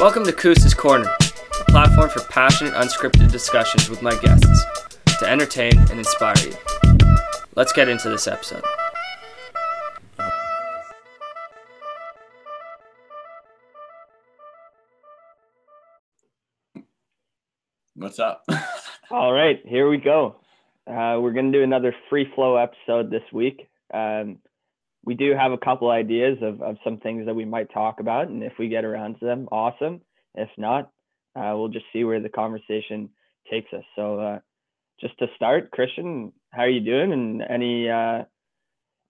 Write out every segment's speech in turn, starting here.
Welcome to Koos's Corner, a platform for passionate, unscripted discussions with my guests to entertain and inspire you. Let's get into this episode. What's up? All right, here we go. Uh, we're going to do another free flow episode this week. Um, we do have a couple ideas of, of some things that we might talk about. And if we get around to them, awesome. If not, uh, we'll just see where the conversation takes us. So, uh, just to start, Christian, how are you doing? And any uh,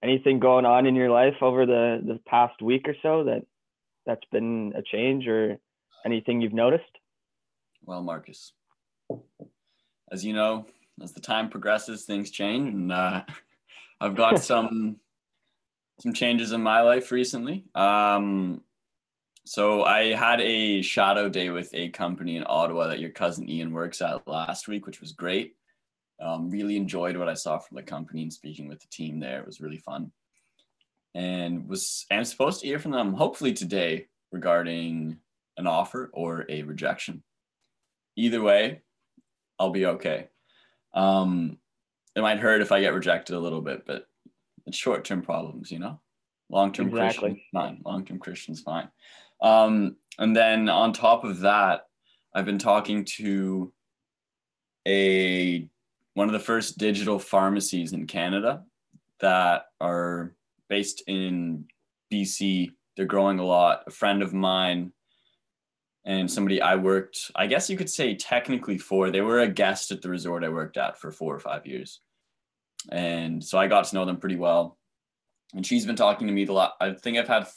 anything going on in your life over the, the past week or so that that's been a change or anything you've noticed? Well, Marcus, as you know, as the time progresses, things change, and uh, I've got some some changes in my life recently. Um, so I had a shadow day with a company in Ottawa that your cousin Ian works at last week, which was great. Um, really enjoyed what I saw from the company and speaking with the team there. It was really fun. And was I'm supposed to hear from them hopefully today regarding an offer or a rejection. Either way, I'll be okay. Um, it might hurt if I get rejected a little bit, but it's short term problems, you know. Long term Exactly. Fine. Long term Christian's fine. Um, and then on top of that, I've been talking to a one of the first digital pharmacies in Canada that are based in BC. They're growing a lot. A friend of mine and somebody I worked, I guess you could say technically for, they were a guest at the resort I worked at for four or five years. And so I got to know them pretty well. And she's been talking to me a lot. I think I've had f-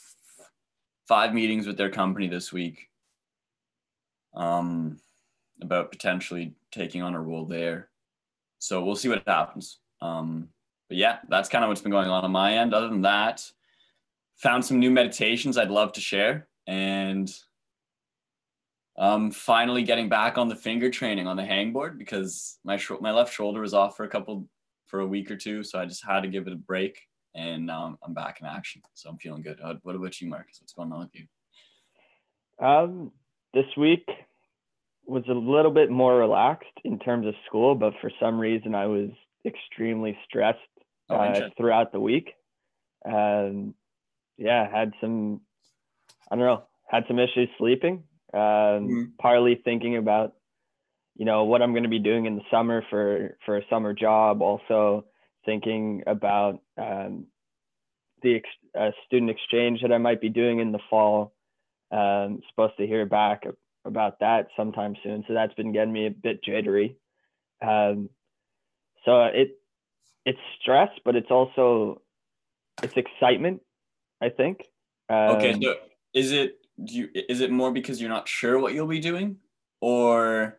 five meetings with their company this week um, about potentially taking on a role there. So we'll see what happens. Um, but yeah, that's kind of what's been going on on my end. Other than that, found some new meditations I'd love to share. And um, finally getting back on the finger training on the hangboard because my sh- my left shoulder was off for a couple for a week or two, so I just had to give it a break, and now I'm, I'm back in action, so I'm feeling good. What about you, Marcus? What's going on with you? Um, this week was a little bit more relaxed in terms of school, but for some reason I was extremely stressed Oh, uh, throughout the week. Um, yeah, had some, I don't know, had some issues sleeping. Um, Mhm. partly thinking about, you know, what I'm going to be doing in the summer for for a summer job. Also thinking about um, the ex- uh, student exchange that I might be doing in the fall. Um, supposed to hear back about that sometime soon. So that's been getting me a bit jittery. Um, so it it's stress, but it's also it's excitement. I think. Um, okay, so is it do you is it more because you're not sure what you'll be doing, or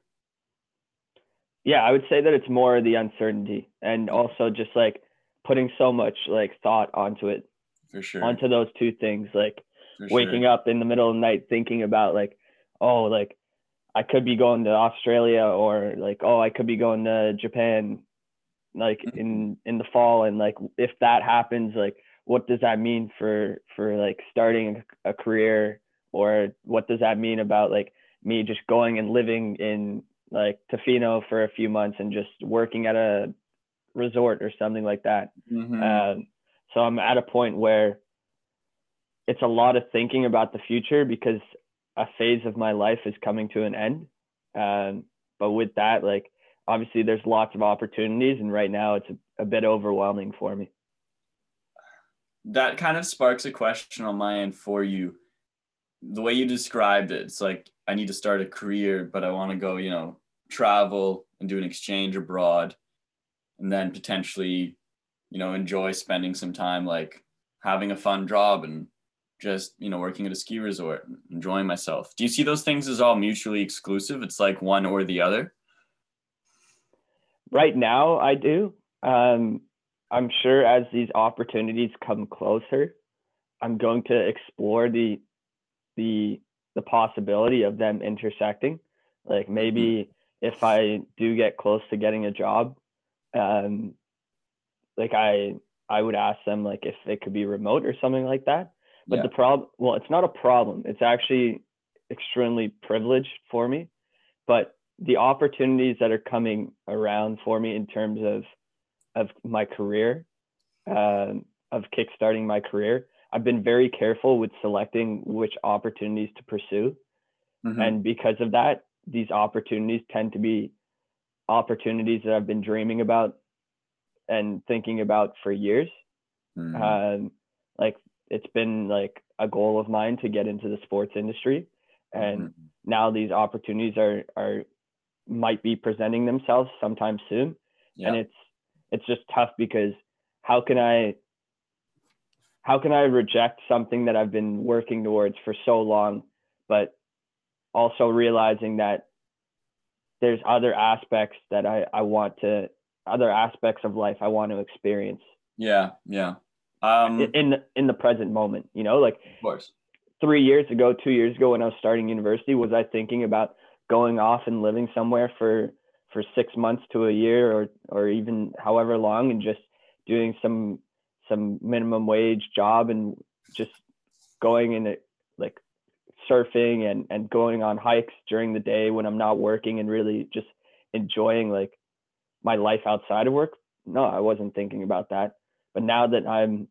yeah, I would say that it's more the uncertainty and also just like putting so much like thought onto it, for sure onto those two things, like for waking sure. up in the middle of the night thinking about like, oh, like I could be going to Australia or like, oh, I could be going to Japan, like Mm-hmm. in in the fall, and like if that happens, like what does that mean for for like starting a career, or what does that mean about like me just going and living in like Tofino for a few months and just working at a resort or something like that. Mhm. Um, so I'm at a point where it's a lot of thinking about the future because a phase of my life is coming to an end. Um, but with that, like obviously there's lots of opportunities, and right now it's a, a bit overwhelming for me. that kind of sparks a question on my end for you. The way you described it, it's like I need to start a career, but I want to go, you know, travel and do an exchange abroad, and then potentially, you know, enjoy spending some time like having a fun job and just, you know, working at a ski resort, enjoying myself. Do you see those things as all mutually exclusive? It's like one or the other. Right now, I do. Um, I'm sure as these opportunities come closer, I'm going to explore the the the possibility of them intersecting. Like maybe if I do get close to getting a job, um, like I I would ask them like if it could be remote or something like that. But Yeah. the problem, well, it's not a problem. It's actually extremely privileged for me, but the opportunities that are coming around for me in terms of of my career, um, of kickstarting my career, I've been very careful with selecting which opportunities to pursue, Mhm. and because of that, these opportunities tend to be opportunities that I've been dreaming about and thinking about for years. Mhm. Um, like it's been like a goal of mine to get into the sports industry, and Mhm. now these opportunities are are might be presenting themselves sometime soon, yeah. and it's it's just tough because how can I how can I reject something that I've been working towards for so long, but also realizing that there's other aspects that I, I want to other aspects of life I want to experience yeah, yeah. Um, in in the present moment. You know, like of course. three years ago, two years ago when I was starting university, was I thinking about going off and living somewhere for for six months to a year or or even however long and just doing some some minimum wage job and just going in it like surfing and and going on hikes during the day when I'm not working and really just enjoying like my life outside of work. No, I wasn't thinking about that. But now that I'm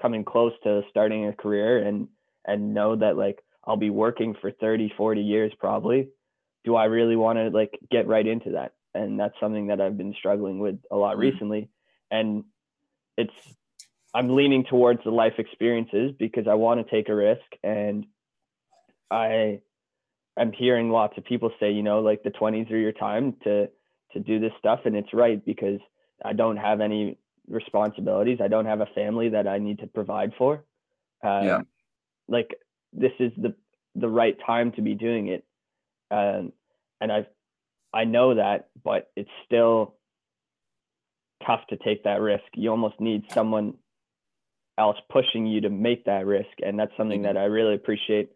coming close to starting a career and and know that like I'll be working for 30, 40 years probably, do I really want to like get right into that? And that's something that I've been struggling with a lot Mhm. recently. And it's I'm leaning towards the life experiences because I want to take a risk and I I'm hearing lots of people say, you know, like the 20s are your time to to do this stuff and it's right because I don't have any responsibilities. I don't have a family that I need to provide for. Um, Yeah. Like this is the the right time to be doing it, um, and I I know that, but it's still tough to take that risk. You almost need someone else pushing you to make that risk, and that's something that I really appreciate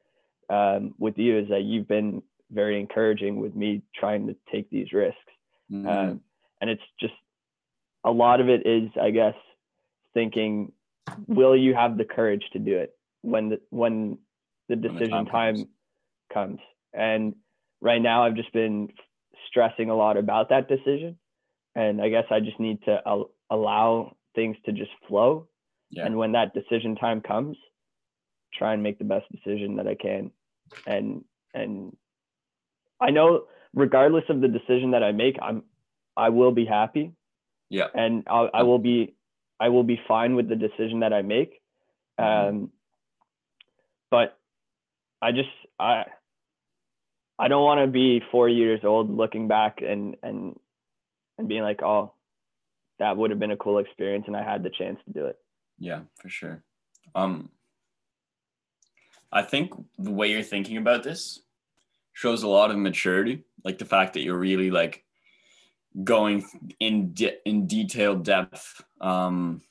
um, with you is that you've been very encouraging with me trying to take these risks. Mhm. Um, and it's just a lot of it is, I guess, thinking, will you have the courage to do it when the when the the decision time time comes. comes? And right now, I've just been stressing a lot about that decision, and I guess I just need to al- allow things to just flow. yeah. And when that decision time comes, try and make the best decision that I can. And and I know regardless of the decision that I make, I'm I will be happy yeah. and I'll, I will be I will be fine with the decision that I make. Mhm. Um, but I just I I don't want to be four years old looking back and and and being like, oh, that would have been a cool experience and I had the chance to do it. Yeah, for sure. Um, I think the way you're thinking about this shows a lot of maturity, like the fact that you're really like going in de- in detailed depth, um,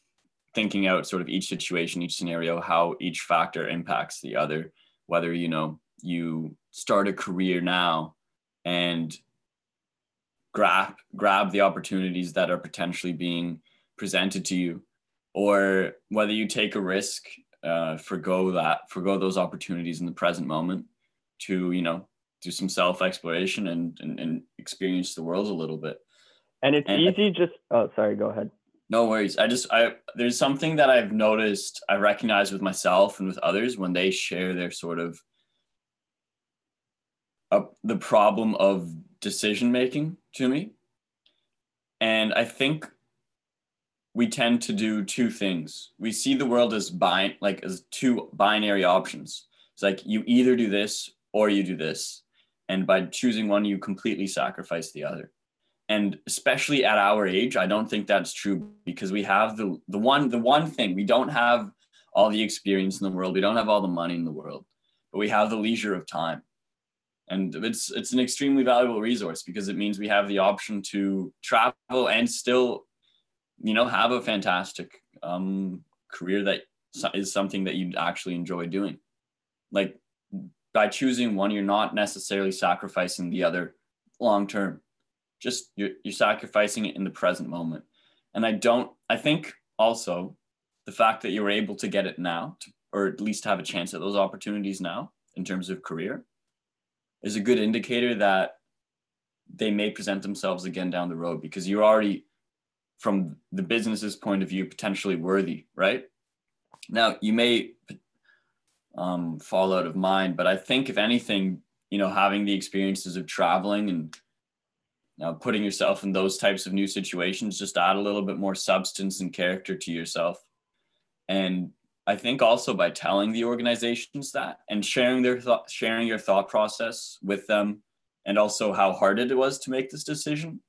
thinking out sort of each situation, each scenario, how each factor impacts the other. Whether you know you start a career now and grab grab the opportunities that are potentially being presented to you or whether you take a risk uh, forgo that forgo those opportunities in the present moment to you know do some self exploration and, and and experience the world a little bit And it's And- easy just oh sorry, go ahead. no worries i just i there's something that i've noticed i recognize with myself and with others when they share their sort of uh, the problem of decision making to me. And i think we tend to do two things. We see the world as bin like as two binary options. It's like you either do this or you do this. And by choosing one you completely sacrifice the other. And especially at our age i don't think that's true because we have the the one the one thing. We don't have all the experience in the world. We don't have all the money in the world. But we have the leisure of time and it's it's an extremely valuable resource because it means we have the option to travel and still you know have a fantastic um, career that is something that you actually enjoy doing. Like by choosing one you're not necessarily sacrificing the other long term. Just you're, you're sacrificing it in the present moment. And i don't i think also the fact that you were able to get it now to, or at least have a chance at those opportunities now in terms of career is a good indicator that they may present themselves again down the road because you're already from the business's point of view potentially worthy right? Now you may um, fall out of mind but i think if anything you know having the experiences of traveling and know, putting yourself in those types of new situations just add a little bit more substance and character to yourself. And i think also by telling the organizations that and sharing their thought sharing your thought process with them and also how hard it was to make this decision.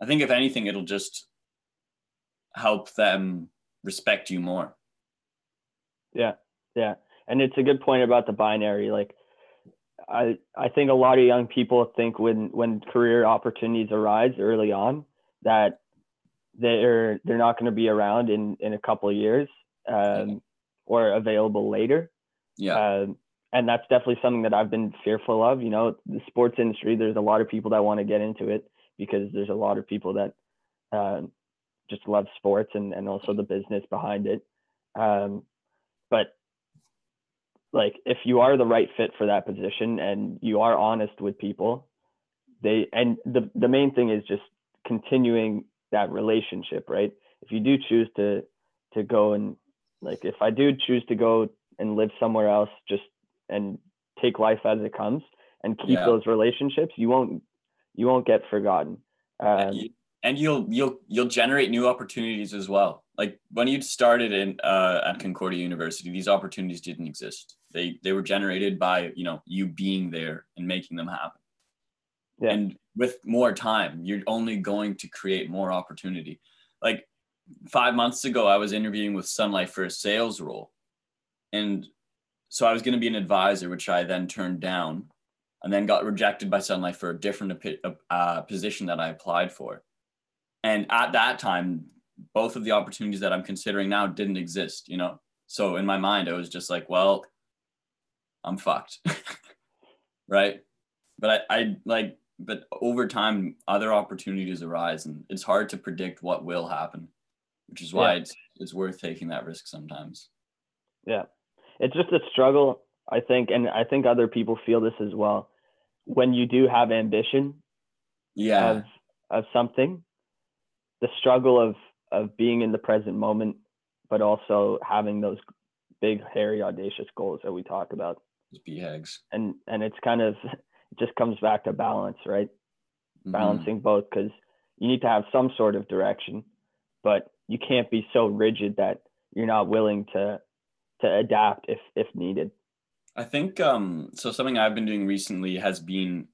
I think if anything it'll just help them respect you more. Yeah yeah. And it's a good point about the binary like i i think a lot of young people think when when career opportunities arise early on that they're they're not going to be around in in a couple of years. Um, or available later yeah um, and that's definitely something that I've been fearful of. You know, the sports industry, there's a lot of people that want to get into it because there's a lot of people that uh, just love sports and, and also the business behind it. Um, but like, if you are the right fit for that position and you are honest with people, they and the the main thing is just continuing that relationship, right? If you do choose to to go and like, if I do choose to go and live somewhere else, just and take life as it comes and keep Yeah. those relationships, you won't you won't get forgotten. Um, and you'll you'll you'll generate new opportunities as well like when you started in uh, at concordia university these opportunities didn't exist they they were generated by you know you being there and making them happen Yeah. and with more time you're only going to create more opportunity like five months ago i was interviewing with Sun Life for a sales role. And so i was going to be an advisor which i then turned down and then got rejected by Sun Life for a different uh, position that i applied for. And at that time both of the opportunities that i'm considering now didn't exist you know? So in my mind i was just like well i'm fucked right? But I, I like but over time other opportunities arise and it's hard to predict what will happen which is why Yeah. it's it's worth taking that risk sometimes yeah, it's just a struggle, I think, and I think other people feel this as well. When you do have ambition yeah of of something, the struggle of of being in the present moment, but also having those big, hairy, audacious goals that we talk about, just and and it's kind of it just comes back to balance, right? Mhm. balancing both because you need to have some sort of direction, but you can't be so rigid that you're not willing to to adapt if if needed. I think um so something I've been doing recently has been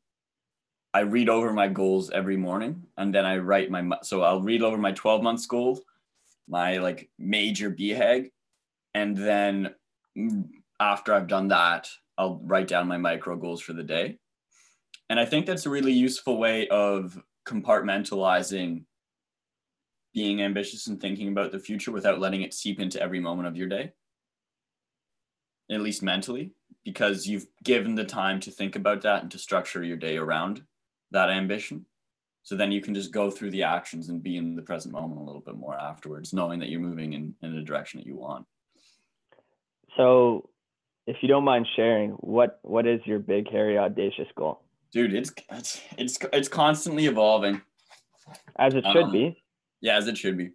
I read over my goals every morning and then I write my so I'll read over my 12 months goal, my like major BHAG and then after I've done that, I'll write down my micro goals for the day. And I think that's a really useful way of compartmentalizing being ambitious and thinking about the future without letting it seep into every moment of your day at least mentally, because you've given the time to think about that and to structure your day around that ambition. So then you can just go through the actions and be in the present moment a little bit more afterwards, knowing that you're moving in, in the direction that you want. So, if you don't mind sharing, what what is your big, hairy, audacious goal? Dude, it's it's it's it's constantly evolving. As it should Um, be. Yeah, as it should be.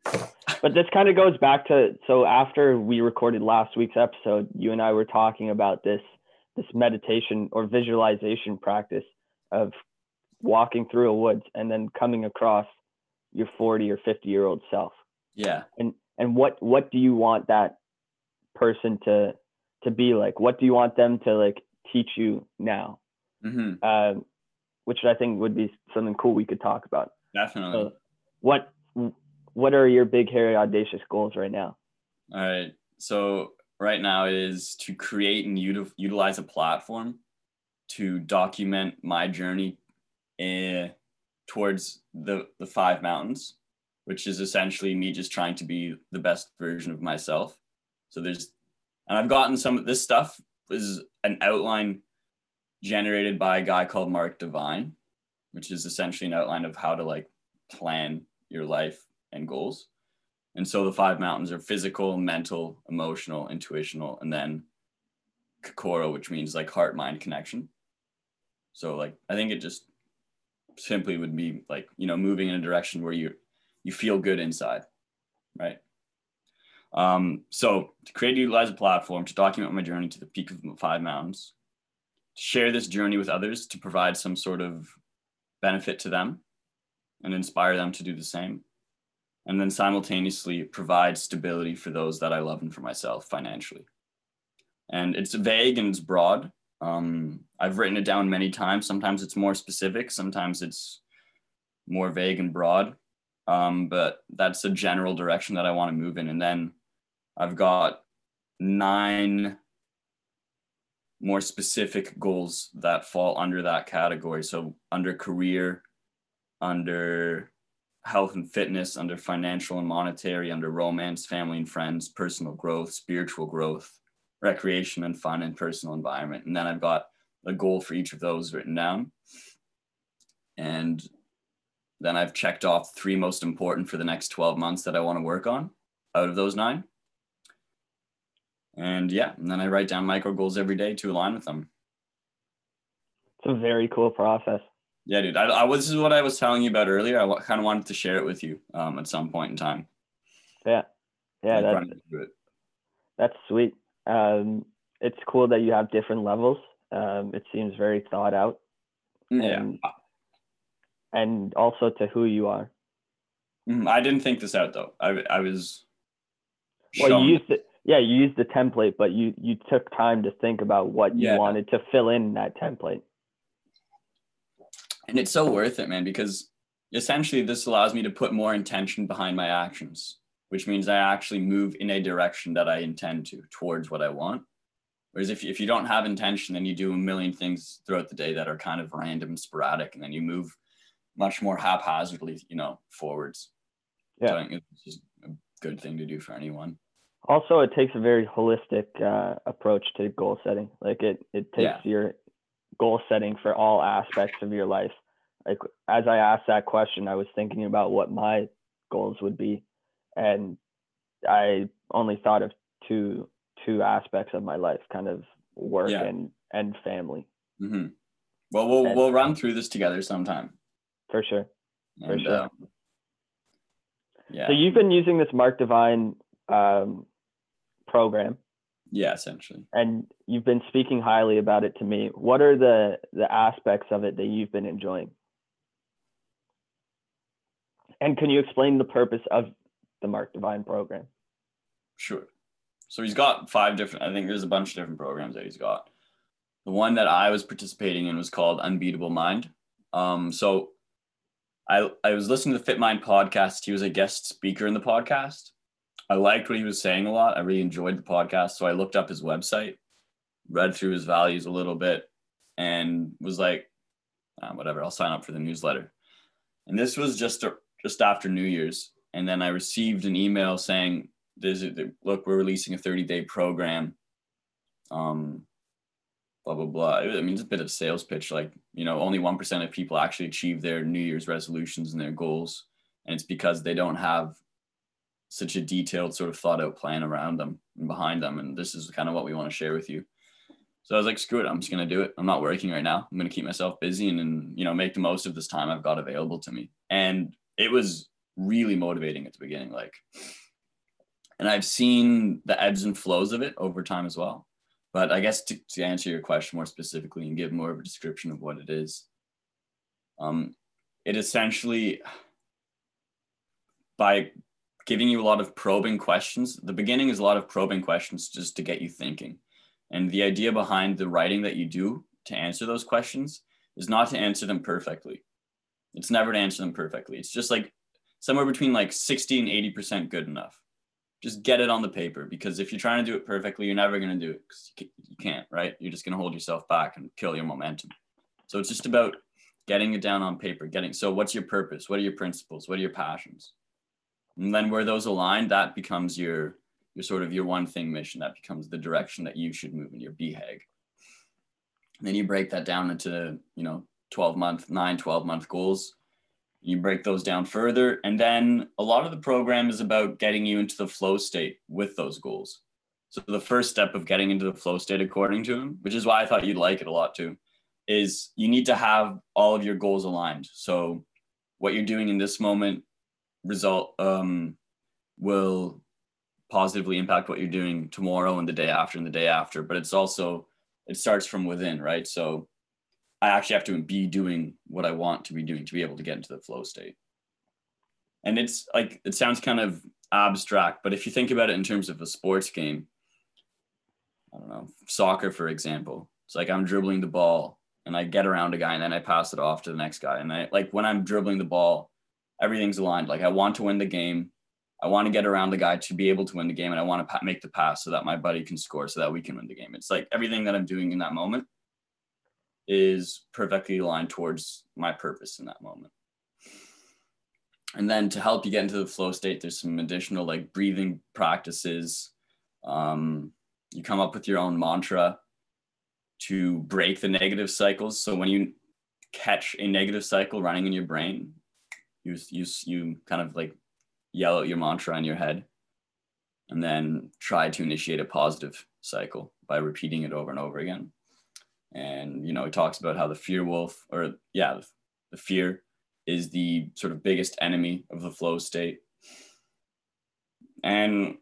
But this kind of goes back to so after we recorded last week's episode, you and I were talking about this this meditation or visualization practice of walking through a woods and then coming across your 40 or 50 year old self. Yeah. And and what what do you want that person to to be like? What do you want them to like teach you now? hmm Um, which I think would be something cool we could talk about. Definitely. So what what are your big hairy audacious goals right now? All right. So right now is to create and util- utilize a platform to document my journey eh, towards the the five mountains, which is essentially me just trying to be the best version of myself. So there's, and I've gotten some of this stuff is an outline generated by a guy called Mark Divine, which is essentially an outline of how to like plan your life and goals. And so the five mountains are physical, mental, emotional, intuitional, and then Kokoro, which means like heart mind connection. So like I think it just simply would be like you know moving in a direction where you you feel good inside, right? Um, so to create utilize a platform to document my journey to the peak of the five mountains, to share this journey with others to provide some sort of benefit to them and inspire them to do the same. And then simultaneously provide stability for those that I love and for myself financially. And it's vague and it's broad. Um, I've written it down many times. Sometimes it's more specific, sometimes it's more vague and broad. Um, but that's a general direction that I want to move in. And then I've got nine more specific goals that fall under that category. So under career, under health and fitness, under financial and monetary, under romance, family and friends, personal growth, spiritual growth, recreation and fun and personal environment. And then I've got a goal for each of those written down. And then I've checked off three most important for the next 12 months that I want to work on out of those nine. And yeah, and then I write down micro goals every day to align with them. It's a very cool process. Yeah, dude. I, I this is what I was telling you about earlier. I kind of wanted to share it with you um, at some point in time. Yeah, yeah, Like, that's that's sweet. Um, it's cool that you have different levels. Um, it seems very thought out, Yeah. and and also to who you are. Mhm. I didn't think this out though. I I was. Well, shown- you used it. Yeah, you used the template, but you you took time to think about what you Yeah. wanted to fill in that template. And it's so worth it, man, because essentially this allows me to put more intention behind my actions, which means I actually move in a direction that I intend to towards what I want. Whereas if, if you don't have intention, then you do a million things throughout the day that are kind of random and sporadic, and then you move much more haphazardly, you know, forwards. So Yeah. I think it's just a good thing to do for anyone. Also, it takes a very holistic uh, approach to goal setting. Like it, it takes Yeah. your goal setting for all aspects of your life. Like as I asked that question, I was thinking about what my goals would be, and I only thought of two two aspects of my life, kind of work Yeah. and and family, hmm Well, we'll And- we'll run through this together sometime. for sure. For sure. um, yeah. So you've been using this Mark Divine um, program. Yeah, essentially. and you've been speaking highly about it to me. What are the the aspects of it that you've been enjoying? And can you explain the purpose of the Mark Divine program? Sure. So he's got five different, I think there's a bunch of different programs that he's got. The one that I was participating in was called Unbeatable Mind. Um, so I, I was listening to the Fit Mind podcast. He was a guest speaker in the podcast. I liked what he was saying a lot. I really enjoyed the podcast. So I looked up his website, read through his values a little bit, and was like, "Ah, whatever, I'll sign up for the newsletter. And this was just a, just after New Year's. And then I received an email saying, a, look, we're releasing a 30 day program. Um, blah, blah, blah. I mean, it's a bit of a sales pitch. Like, you know, only 1% of people actually achieve their New Year's resolutions and their goals. And it's because they don't have such a detailed, sort of thought out plan around them and behind them. And this is kind of what we want to share with you. So I was like, screw it. I'm just going to do it. I'm not working right now. I'm going to keep myself busy and, and, you know, make the most of this time I've got available to me. And it was really motivating at the beginning. Like, and I've seen the ebbs and flows of it over time as well. But I guess to, to answer your question more specifically and give more of a description of what it is, um, it essentially, by giving you a lot of probing questions, the beginning is a lot of probing questions just to get you thinking. And the idea behind the writing that you do to answer those questions is not to answer them perfectly. It's never to answer them perfectly. It's just like somewhere between like 60 and 80% good enough just get it on the paper because if you're trying to do it perfectly, you're never going to do it because you can't, right? You're just going to hold yourself back and kill your momentum. So it's just about getting it down on paper, getting so what's your purpose? What are your principles? What are your passions? And then where those align, that becomes your your sort of your one thing mission. That becomes the direction that you should move in your BHAG. And then you break that down into, you know, 12 month, nine, 12 month goals you break those down further and then a lot of the program is about getting you into the flow state with those goals So the first step of getting into the flow state, according to him, which is why I thought you'd like it a lot too, is you need to have all of your goals aligned. So what you're doing in this moment result um, will positively impact what you're doing tomorrow and the day after and the day after. But it's also it starts from within, right? So I actually have to be doing what I want to be doing to be able to get into the flow state. And it's like it sounds kind of abstract, but if you think about it in terms of a sports game, I don't know, soccer, for example, it's like I'm dribbling the ball and I get around a guy and then I pass it off to the next guy. And I like when I'm dribbling the ball, everything's aligned. Like I want to win the game. I want to get around the guy to be able to win the game. And I want to make the pass so that my buddy can score so that we can win the game. It's like everything that I'm doing in that moment is perfectly aligned towards my purpose in that moment. And then to help you get into the flow state, there's some additional like breathing practices. Um, you come up with your own mantra to break the negative cycles. So when you catch a negative cycle running in your brain, you you you kind of like yell out your mantra in your head, and then try to initiate a positive cycle by repeating it over and over again. And you know, he talks about how the fear wolf, or yeah, the fear is the sort of biggest enemy of the flow state. And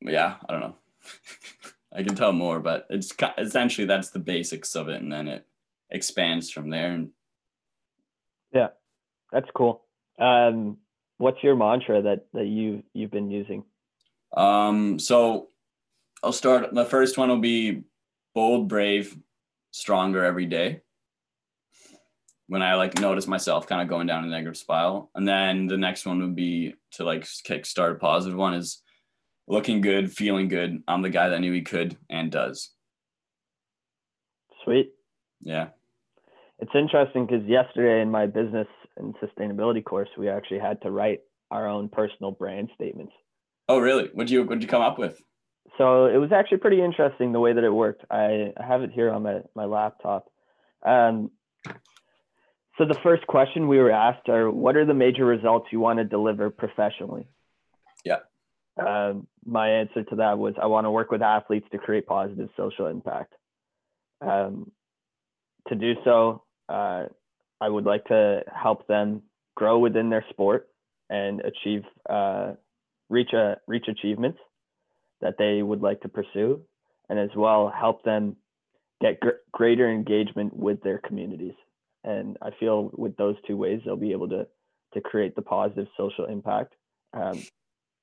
yeah, I don't know. I can tell more, but it's essentially that's the basics of it, and then it expands from there. And yeah, that's cool. Um, what's your mantra that that you you've been using? Um, so I'll start. The first one will be bold, brave, stronger every day. When I like notice myself kind of going down a negative spiral, and then the next one would be to like kickstart a positive one is looking good, feeling good. I'm the guy that knew he could and does. Sweet. Yeah. It's interesting because yesterday in my business and sustainability course, we actually had to write our own personal brand statements. Oh, really? What'd you What'd you come up with? So it was actually pretty interesting the way that it worked. I, I have it here on my my laptop. Um, so the first question we were asked are, what are the major results you want to deliver professionally? Yeah. Um, my answer to that was I want to work with athletes to create positive social impact. Um, to do so, uh, I would like to help them grow within their sport and achieve uh, reach a reach achievements that they would like to pursue, and as well help them get gr- greater engagement with their communities. And I feel with those two ways, they'll be able to to create the positive social impact um,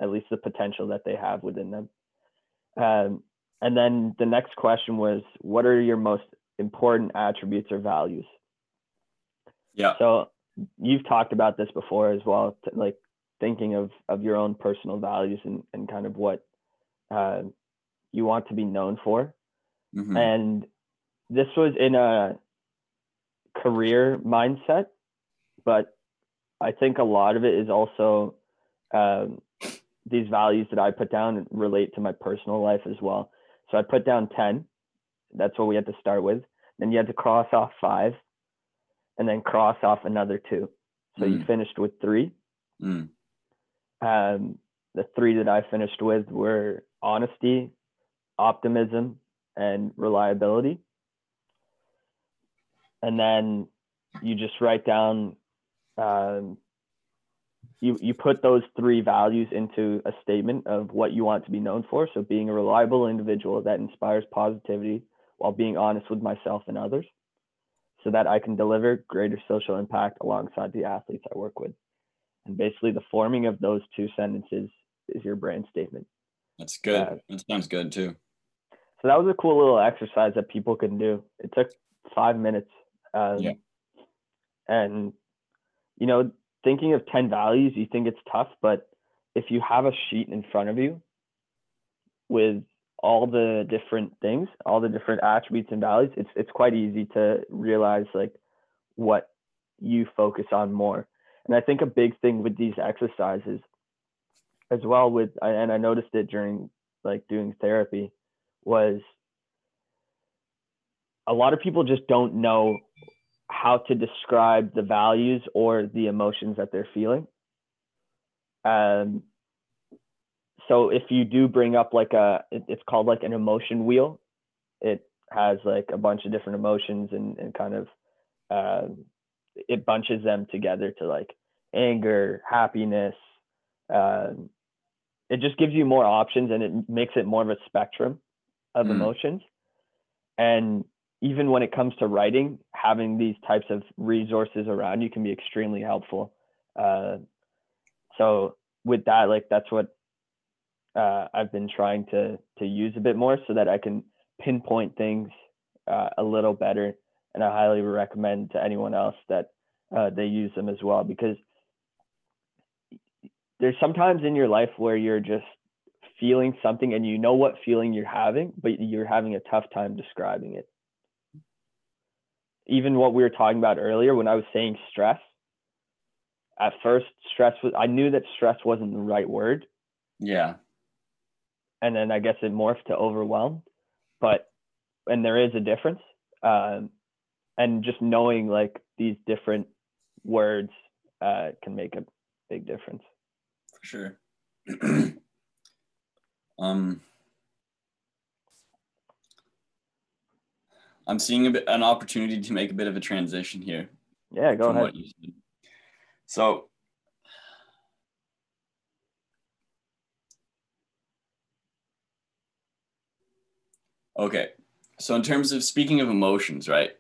at least the potential that they have within them. Um, and then the next question was, what are your most important attributes or values? Yeah. So you've talked about this before as well, like thinking of of your own personal values and and kind of what uh, you want to be known for. Mm-hmm. And this was in a career mindset, but I think a lot of it is also um, these values that I put down relate to my personal life as well. So I put down 10. That's what we had to start with. Then you had to cross off five and then cross off another two. So mm. you finished with three. Mm. Um, the three that I finished with were honesty, optimism, and reliability. And then you just write down um, you you put those three values into a statement of what you want to be known for so being a reliable individual that inspires positivity while being honest with myself and others so that i can deliver greater social impact alongside the athletes i work with. And basically the forming of those two sentences is your brand statement. That's good. Uh, that sounds good too. So that was a cool little exercise that people can do. It took five minutes um, yeah. and you know thinking of 10 values, you think it's tough, but if you have a sheet in front of you with all the different things, all the different attributes and values, it's it's quite easy to realize like what you focus on more. And I think a big thing with these exercises as well with and I noticed it during like doing therapy was a lot of people just don't know how to describe the values or the emotions that they're feeling. Um, so if you do bring up like a, it's called like an emotion wheel. It has like a bunch of different emotions and, and kind of, uh, it bunches them together to like anger, happiness. Uh, it just gives you more options and it makes it more of a spectrum of Mm. emotions. And even when it comes to writing, having these types of resources around you can be extremely helpful. Uh, so with that, like that's what uh, I've been trying to to use a bit more so that I can pinpoint things uh, a little better. And I highly recommend to anyone else that uh, they use them as well because there's sometimes in your life where you're just feeling something and you know what feeling you're having, but you're having a tough time describing it. Even what we were talking about earlier when I was saying stress, at first stress was I knew that stress wasn't the right word Yeah. And then I guess it morphed to overwhelmed. But and there is a difference, um, and just knowing like these different words uh, can make a big difference. for sure. um, I'm seeing a bit an opportunity to make a bit of a transition here. Yeah, go ahead. what you said. So, okay. So, in terms of speaking of emotions, right?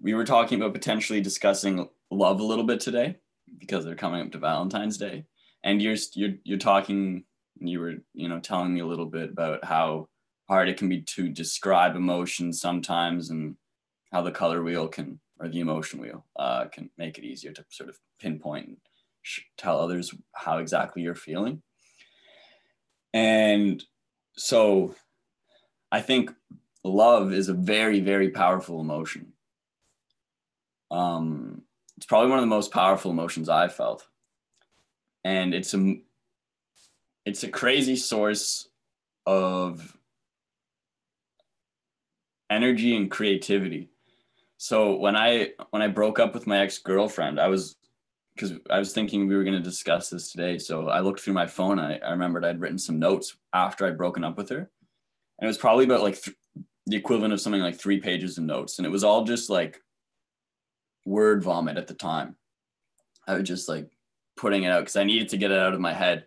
We were talking about potentially discussing love a little bit today because they're coming up to Valentine's Day, and you're you're you're talking. You were you know telling me a little bit about how hard it can be to describe emotions sometimes, and how the color wheel can or the emotion wheel uh, can make it easier to sort of pinpoint and tell others how exactly you're feeling. And so I think love is a very, very powerful emotion. Um, it's probably one of the most powerful emotions I've felt. And it's a it's a crazy source of energy and creativity so when I when I broke up with my ex girlfriend, I was because I was thinking we were going to discuss this today. So I looked through my phone. I, I remembered I'd written some notes after I'd broken up with her, and it was probably about like th- the equivalent of something like three pages of notes, and it was all just like word vomit at the time. I was just like putting it out because I needed to get it out of my head,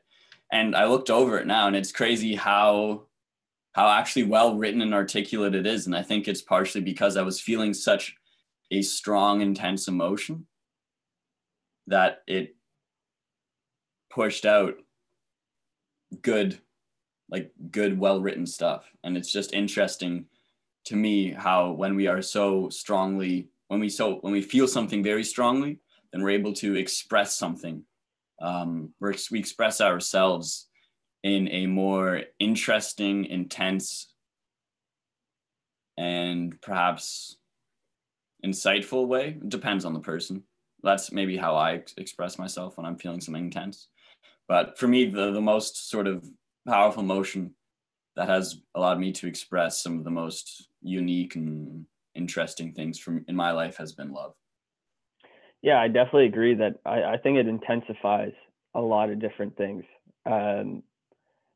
and I looked over it now, and it's crazy how how actually well written and articulate it is, and I think it's partially because I was feeling such a strong, intense emotion that it pushed out good, like good, well written stuff. And it's just interesting to me how when we are so strongly, when we so when we feel something very strongly, then we're able to express something. Um, we're, we express ourselves in a more interesting, intense, and perhaps insightful way. It depends on the person. That's maybe how I ex- express myself when I'm feeling something intense. But for me, the, the most sort of powerful emotion that has allowed me to express some of the most unique and interesting things from in my life has been love. Yeah, I definitely agree that I, I think it intensifies a lot of different things. Um,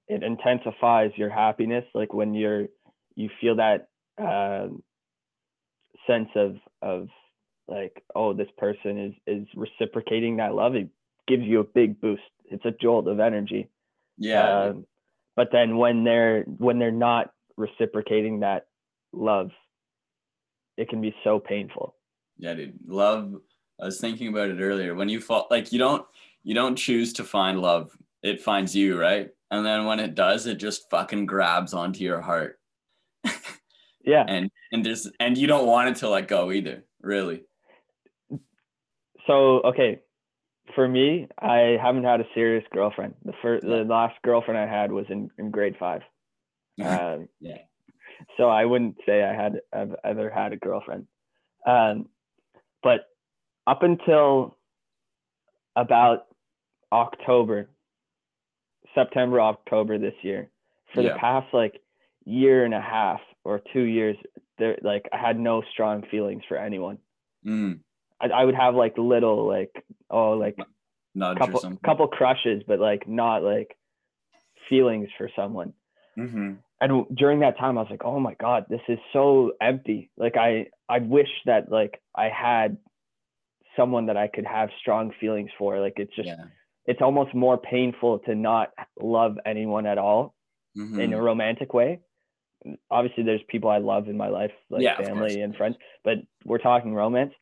it intensifies your happiness, like when you're you feel that um, sense of of like, oh, this person is is reciprocating that love. It gives you a big boost. It's a jolt of energy. Yeah. Um, but then when they're when they're not reciprocating that love, it can be so painful. Yeah, dude. Love. I was thinking about it earlier. When you fall, like you don't, you don't choose to find love. It finds you, right? And then when it does, it just fucking grabs onto your heart. Yeah. and and there's and you don't want it to let go either. Really. So okay, for me, I haven't had a serious girlfriend. The first, the last girlfriend I had was in, in grade five. Um, Yeah. So I wouldn't say I had I've ever had a girlfriend. Um, but up until about October, September, October this year, for Yeah. the past like year and a half or two years, there like I had no strong feelings for anyone. Mm, I, I would have like little like oh like nudge couple couple crushes, but like not like feelings for someone. Mm-hmm. And during that time, I was like, oh my God, this is so empty. Like I, I wish that like I had someone that I could have strong feelings for. Like it's just, Yeah. it's almost more painful to not love anyone at all Mhm. in a romantic way. Obviously, there's people I love in my life, like Yeah, family and friends, but we're talking romance.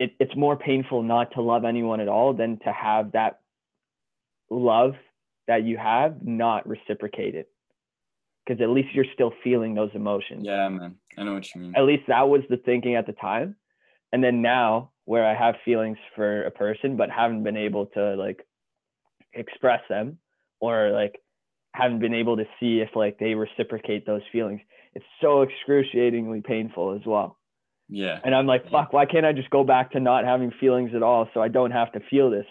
It, it's more painful not to love anyone at all than to have that love that you have not reciprocated. Because at least you're still feeling those emotions. Yeah, man. I know what you mean. At least that was the thinking at the time. And then now, where I have feelings for a person, but haven't been able to like express them or like haven't been able to see if like they reciprocate those feelings. It's so excruciatingly painful as well. Yeah. And I'm like, fuck, why can't I just go back to not having feelings at all so I don't have to feel this?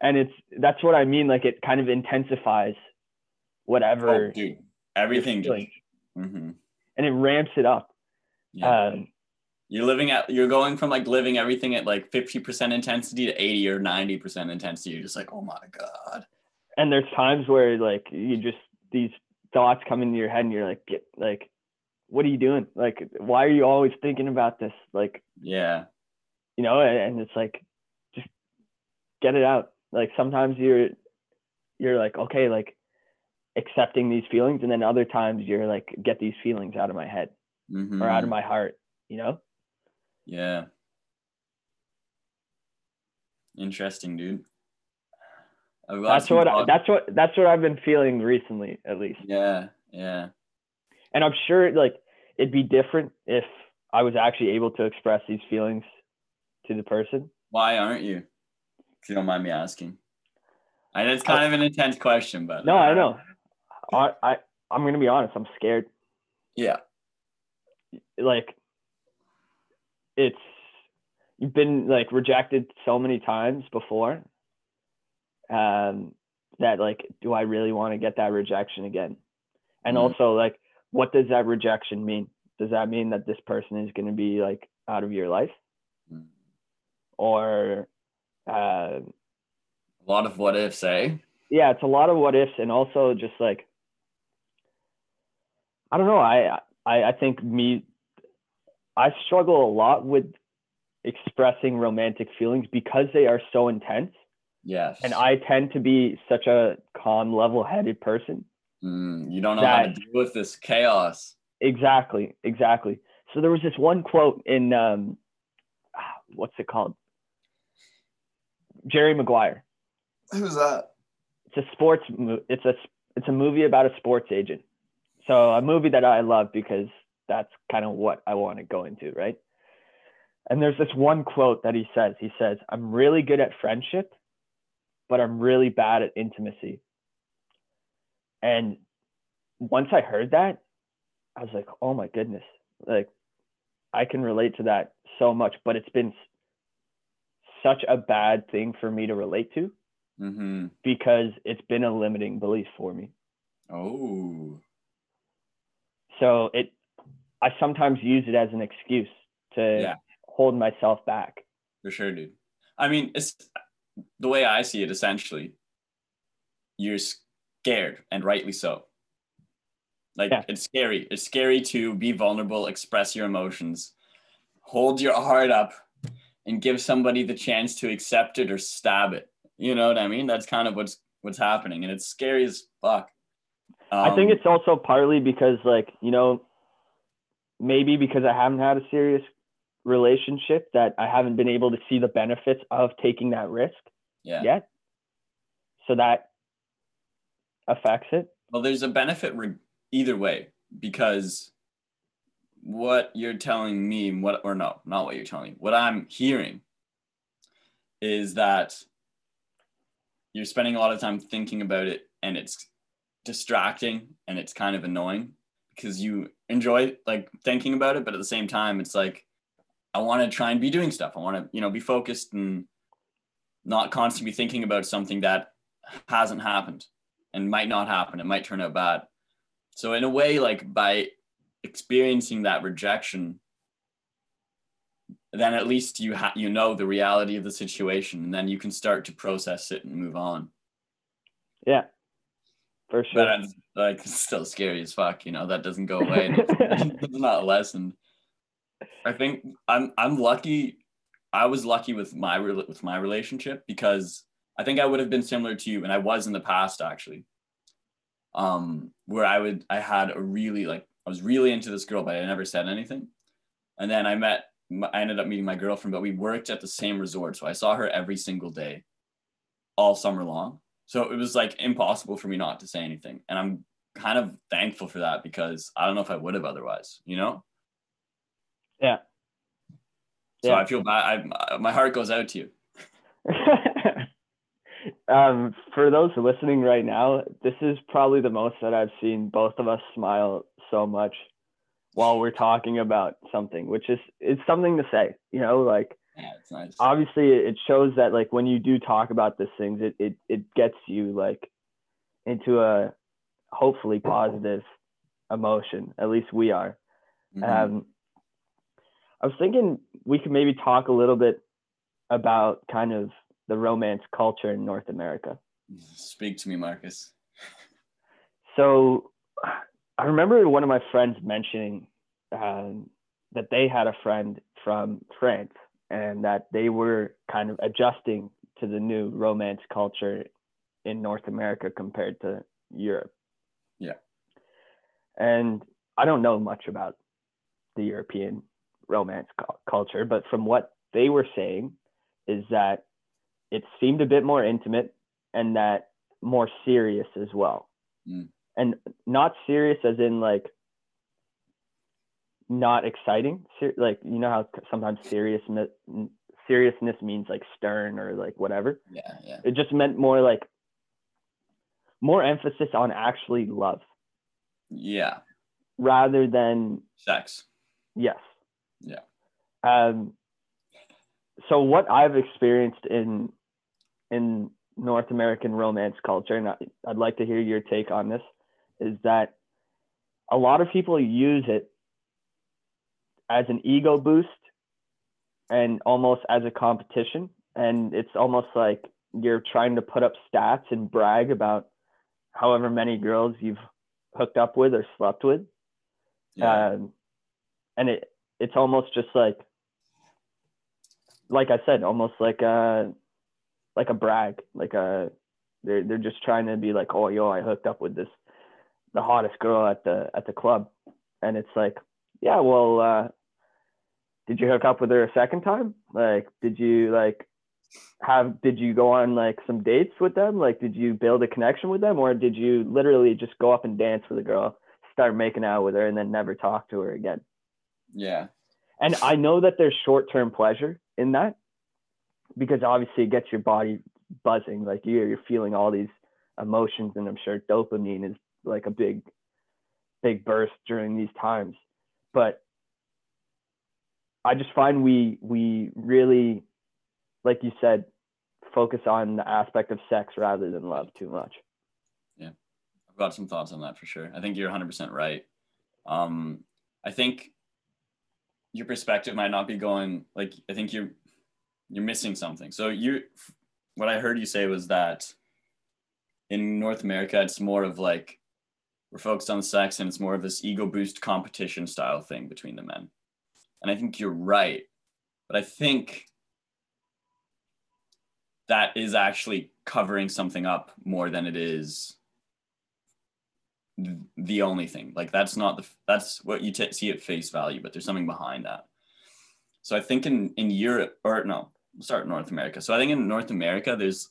And it's that's what I mean. Like it kind of intensifies whatever Oh, dude. Everything just. feeling, hmm and it ramps it up. Yeah. Um, you're living at. You're going from like living everything at like fifty percent intensity to eighty or ninety percent intensity. You're just like, oh my god. and there's times where like you just these thoughts come into your head and you're like, get like, what are you doing? Like, why are you always thinking about this? Like, Yeah. you know, and, it's like, just get it out. Like sometimes you're you're like, okay, like accepting these feelings, and then other times you're like, get these feelings out of my head Mhm. or out of my heart. You know? Yeah. Interesting, dude. That's what I, that's what that's what I've been feeling recently, at least. Yeah. Yeah. And I'm sure like it'd be different if I was actually able to express these feelings to the person. Why aren't you? If you don't mind me asking. I know it's kind of an intense question, but No, I uh, know. I, I I'm gonna be honest. I'm scared. Yeah. Like it's you've been like rejected so many times before. Um, that like, do I really want to get that rejection again? And Mhm. also like, what does that rejection mean? Does that mean that this person is going to be like out of your life, Mm. or uh, A lot of what ifs, eh? yeah, it's a lot of what ifs, and also just like I don't know. I I, I think me I struggle a lot with expressing romantic feelings because they are so intense, Yes. and I tend to be such a calm, level-headed person. Mm, you don't know how to deal with this chaos. Exactly, exactly. So there was this one quote in um, ah, what's it called? Jerry Maguire. Who's that? it's a sports it's a it's a movie about a sports agent so a movie that i love because that's kind of what i want to go into right and there's this one quote that he says he says i'm really good at friendship but i'm really bad at intimacy and once i heard that i was like oh my goodness like i can relate to that so much but it's been such a bad thing for me to relate to Mm-hmm. because it's been a limiting belief for me. Oh. So it, I sometimes use it as an excuse to Yeah. hold myself back. For sure, dude. I mean, it's the way I see it essentially. You're scared, and rightly so. Like, Yeah. it's scary. It's scary to be vulnerable, express your emotions, hold your heart up, and give somebody the chance to accept it or stab it. You know what I mean? That's kind of what's what's happening, and it's scary as fuck. I think Um, it's also partly because, like, you know, maybe because I haven't had a serious relationship that I haven't been able to see the benefits of taking that risk yeah. yet. So that affects it. Well, there's a benefit re- either way because what you're telling me, what or no, not what you're telling me. What I'm hearing is that you're spending a lot of time thinking about it, and it's distracting and it's kind of annoying because you enjoy like thinking about it, but at the same time, it's like I want to try and be doing stuff. I want to, you know, be focused and not constantly thinking about something that hasn't happened and might not happen. It might turn out bad. So in a way, like by experiencing that rejection, then at least you ha- you know the reality of the situation, and then you can start to process it and move on. Yeah. for sure. But it's, like it's still scary as fuck. You know that doesn't go away. it's, it's not lessened. I think I'm I'm lucky. I was lucky with my with my relationship because I think I would have been similar to you, and I was in the past actually. Um, where I would I had a really like I was really into this girl, but I never said anything. And then I met I ended up meeting my girlfriend, but we worked at the same resort, so I saw her every single day, all summer long. So it was like impossible for me not to say anything, and I'm kind of thankful for that because I don't know if I would have otherwise, you know. Yeah. So yeah. I feel bad. I, my heart goes out to you. um, for those listening right now, this is probably the most that I've seen both of us smile so much while we're talking about something, which is it's something to say, you know, like yeah, it's nice. Obviously, it shows that like when you do talk about these things, it it it gets you like into a hopefully positive emotion. At least we are. Mm-hmm. Um, I was thinking we could maybe talk a little bit about kind of the romance culture in North America. Speak to me, Marcus. So I remember one of my friends mentioning um, that they had a friend from France and that they were kind of adjusting to the new romance culture in North America compared to Europe. Yeah. And I don't know much about the European romance cu- culture, but from what they were saying is that it seemed a bit more intimate and that more serious as well. Mm. And not serious as in like not exciting. Ser- like you know how sometimes serious seriousness means like stern or like whatever. Yeah, yeah. It just meant more like more emphasis on actually love. Yeah. Rather than sex. Yes. Yeah. Um, so what I've experienced in in North American romance culture, and I'd like to hear your take on this, is that a lot of people use it as an ego boost and almost as a competition. And it's almost like you're trying to put up stats and brag about however many girls you've hooked up with or slept with. Yeah. Um, and it it's almost just like like I said, almost like a like a brag, like a they're they're just trying to be like, oh yo, I hooked up with this the hottest girl at the at the club, and it's like, yeah, well, uh, did you hook up with her a second time? Like, did you like have did you go on like some dates with them? Like, did you build a connection with them, or did you literally just go up and dance with a girl, start making out with her, and then never talk to her again? Yeah. And I know that there's short term pleasure in that because obviously it gets your body buzzing. Like you're, you're feeling all these emotions, and I'm sure dopamine is like a big, big burst during these times. But I just find we we really, like you said, focus on the aspect of sex rather than love too much. Yeah, I've got some thoughts on that for sure. I think you're 100% right. Um, I think your perspective might not be going like I think you're you're missing something. So you what I heard you say was that in North America it's more of like we're focused on sex and it's more of this ego boost competition style thing between the men. And I think you're right. But I think that is actually covering something up more than it is the only thing like that's not the that's what you see at face value but there's something behind that so i think in in europe or no we'll start north america. So i think in north america there's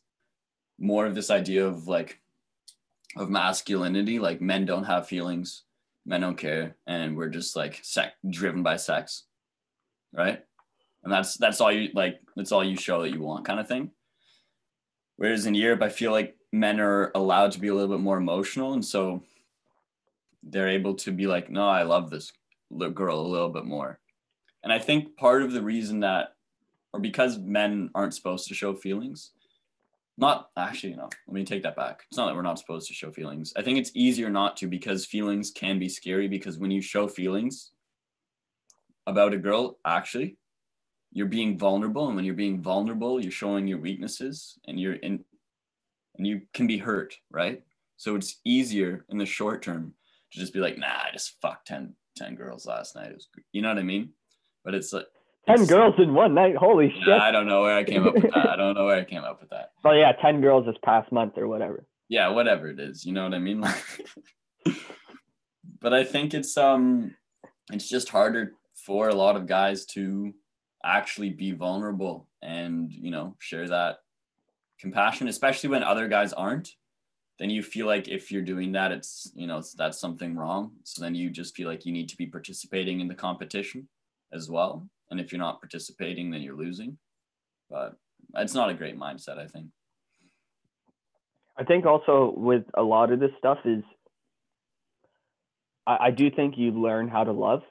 more of this idea of like of masculinity. Like men don't have feelings men don't care and we're just like sex driven by sex right? And that's that's all you like that's all you show that you want kind of thing. Whereas in europe i feel like men are allowed to be a little bit more emotional and so they're able to be like, no, I love this girl a little bit more. And I think part of the reason that, or because men aren't supposed to show feelings, not actually, no, let me take that back. It's not that we're not supposed to show feelings. I think it's easier not to because feelings can be scary because when you show feelings about a girl, actually, you're being vulnerable. And when you're being vulnerable, you're showing your weaknesses and you're in, and you can be hurt, right? So it's easier in the short term to just be like, nah, I just fucked 10, 10 girls last night. It was, you know what I mean? But it's like, 10 it's- girls in one night. Holy shit. Yeah, I don't know where I came up with that. I don't know where I came up with that. Oh yeah, 10 girls this past month or whatever. Yeah, whatever it is, you know what I mean? but I think it's um it's just harder for a lot of guys to actually be vulnerable and, you know, share that compassion, especially when other guys aren't. Then you feel like if you're doing that, it's, you know, it's, that's something wrong. So then you just feel like you need to be participating in the competition as well. And if you're not participating, then you're losing. But it's not a great mindset, I think. I think also with a lot of this stuff is I, I do think you learn how to love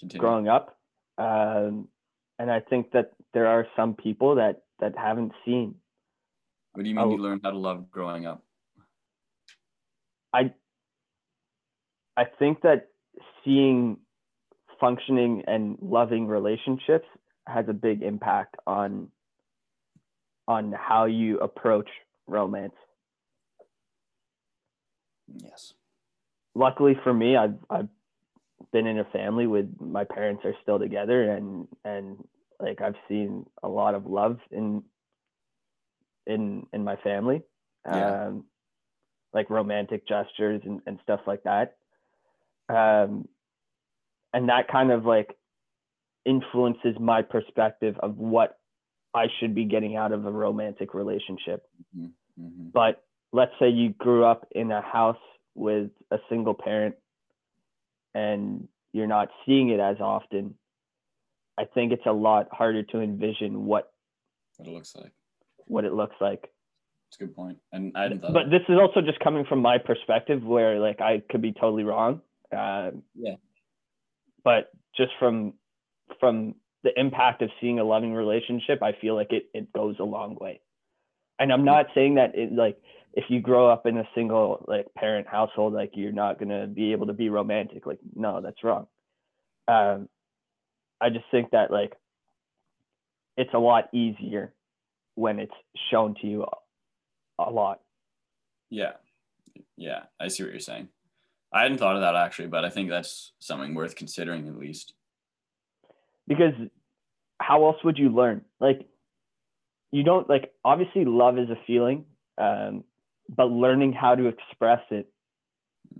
Continue. growing up. Um, and I think that there are some people that that haven't seen. What do you mean Oh. you learned how to love growing up? I I think that seeing functioning and loving relationships has a big impact on on how you approach romance. Yes. luckily for me, I've I've been in a family with my parents are still together and and like I've seen a lot of love in in in my family. Yeah. Um like romantic gestures and, and stuff like that. Um and that kind of like influences my perspective of what I should be getting out of a romantic relationship hmm but let's say you grew up in a house with a single parent and you're not seeing it as often i think it's a lot harder to envision what What it looks like. what it looks like It's a good point. And I but this is also just coming from my perspective where like i could be totally wrong um, Yeah. But just from from the impact of seeing a loving relationship i feel like it, it goes a long way and i'm not saying that it like if you grow up in a single like parent household like you're not to be able to be romantic like no that's wrong um i just think that like it's a lot easier when it's shown to you a lot yeah. Yeah. I see what you're saying. I hadn't thought of that actually, but I think that's something worth considering at least. because how else would you learn? Like you don't like obviously love is a feeling um, but learning how to express it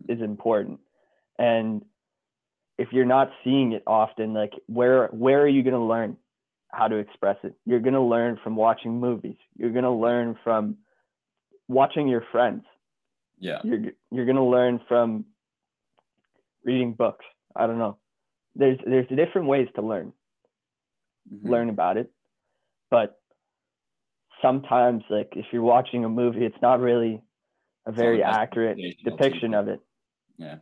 is important. And if you're not seeing it often like where where are you going to learn how to express it? You're going to learn from watching movies. You're going to learn from watching your friends. Yeah. you're you're going to learn from reading books i don't know there's there's different ways to learn Mhm. learn about it but sometimes like if you're watching a movie it's not really a very accurate depiction of it Yeah.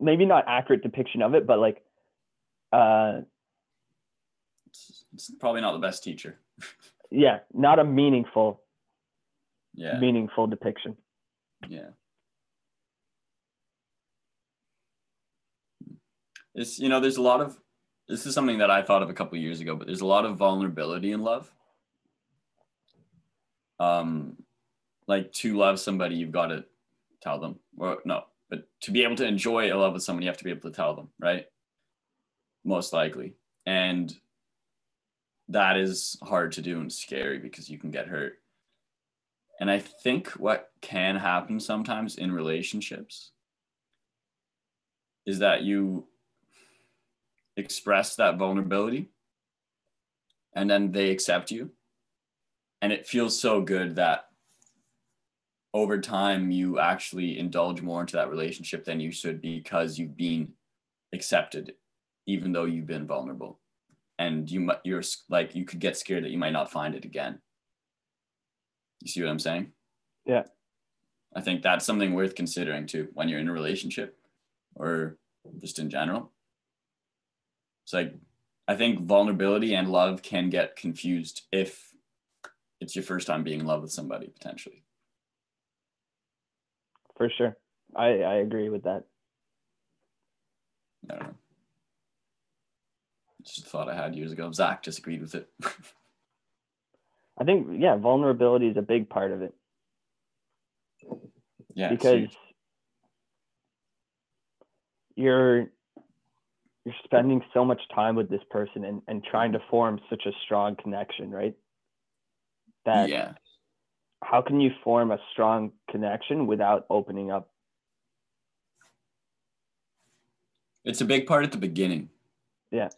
maybe not accurate depiction of it but like uh It's, it's probably not the best teacher. yeah not a meaningful Yeah. meaningful depiction Yeah. It's you know, there's a lot of this is something that I thought of a couple years ago, but there's a lot of vulnerability in love. Um like to love somebody, you've got to tell them. Or no, but to be able to enjoy a love with someone, you have to be able to tell them, right? Most likely. And that is hard to do and scary because you can get hurt. And I think what can happen sometimes in relationships is that you express that vulnerability and then they accept you. And it feels so good that over time you actually indulge more into that relationship than you should because you've been accepted, even though you've been vulnerable. And you might, you're like, you could get scared that you might not find it again. You see what I'm saying? Yeah. I think that's something worth considering too when you're in a relationship or just in general. It's like I think vulnerability and love can get confused if it's your first time being in love with somebody potentially. for sure i i agree with that I don't know. Just a thought I had years ago. Zach disagreed with it. I think yeah, vulnerability is a big part of it Yeah. because you're you're spending so much time with this person and, and trying to form such a strong connection, right? That yeah. how can you form a strong connection without opening up? It's a big part at the beginning. Yeah.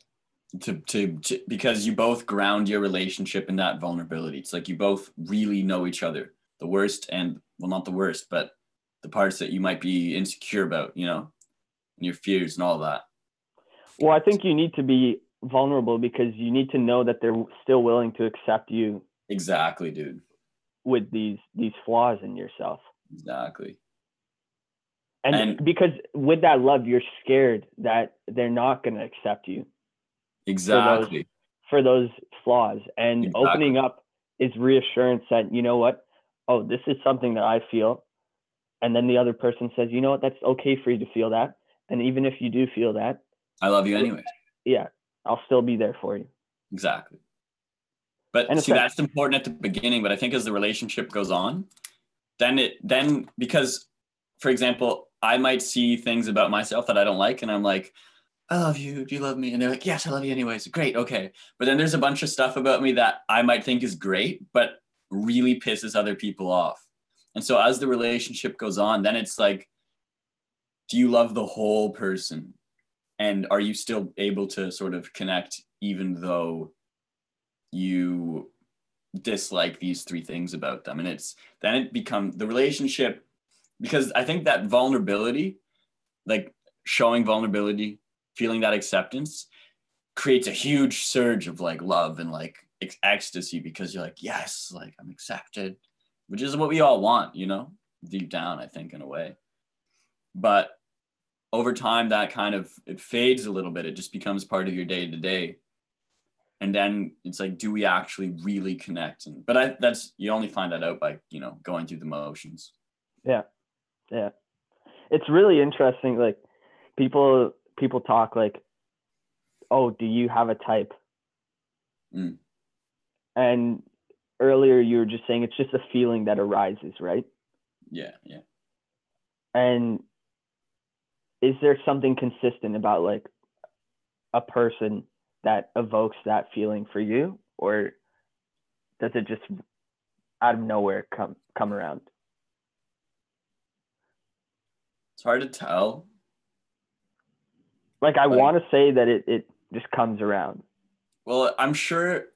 To, to to because you both ground your relationship in that vulnerability. It's like you both really know each other. The worst and well not the worst, but the parts that you might be insecure about, you know, and your fears and all that. Well, I think you need to be vulnerable because you need to know that they're still willing to accept you Exactly, dude. with these these flaws in yourself. Exactly. And, And- because with that love, you're scared that they're not going to accept you Exactly. for those flaws. And Exactly. opening up is reassurance that, you know what? Oh, this is something that I feel. And then the other person says, you know what? That's okay for you to feel that. And even if you do feel that, I love you anyway. yeah, I'll still be there for you. Exactly. But And see, that's important at the beginning. But I think as the relationship goes on, then it then because, for example, I might see things about myself that I don't like, and I'm like, I love you. Do you love me? And they're like, Yes, I love you anyways. Great. Okay. But then there's a bunch of stuff about me that I might think is great, but really pisses other people off. And so as the relationship goes on, then it's like, do you love the whole person? And are you still able to sort of connect even though you dislike these three things about them? And it's then it becomes the relationship because I think that vulnerability, like showing vulnerability, feeling that acceptance, creates a huge surge of like love and like ex- ecstasy because you're like, yes, like I'm accepted, which is what we all want, you know, deep down, I think, in a way. But over time, that kind of it fades a little bit. It just becomes part of your day to day. And then it's like, do we actually really connect? And but I that's you only find that out by you know going through the motions. Yeah. Yeah. It's really interesting. Like people people talk like, oh, do you have a type? Mm. And earlier you were just saying it's just a feeling that arises, right? Yeah, yeah. And is there something consistent about like a person that evokes that feeling for you? Or does it just out of nowhere come come around? It's hard to tell. Like I Like- want to say that it, it just comes around. Well, I'm sure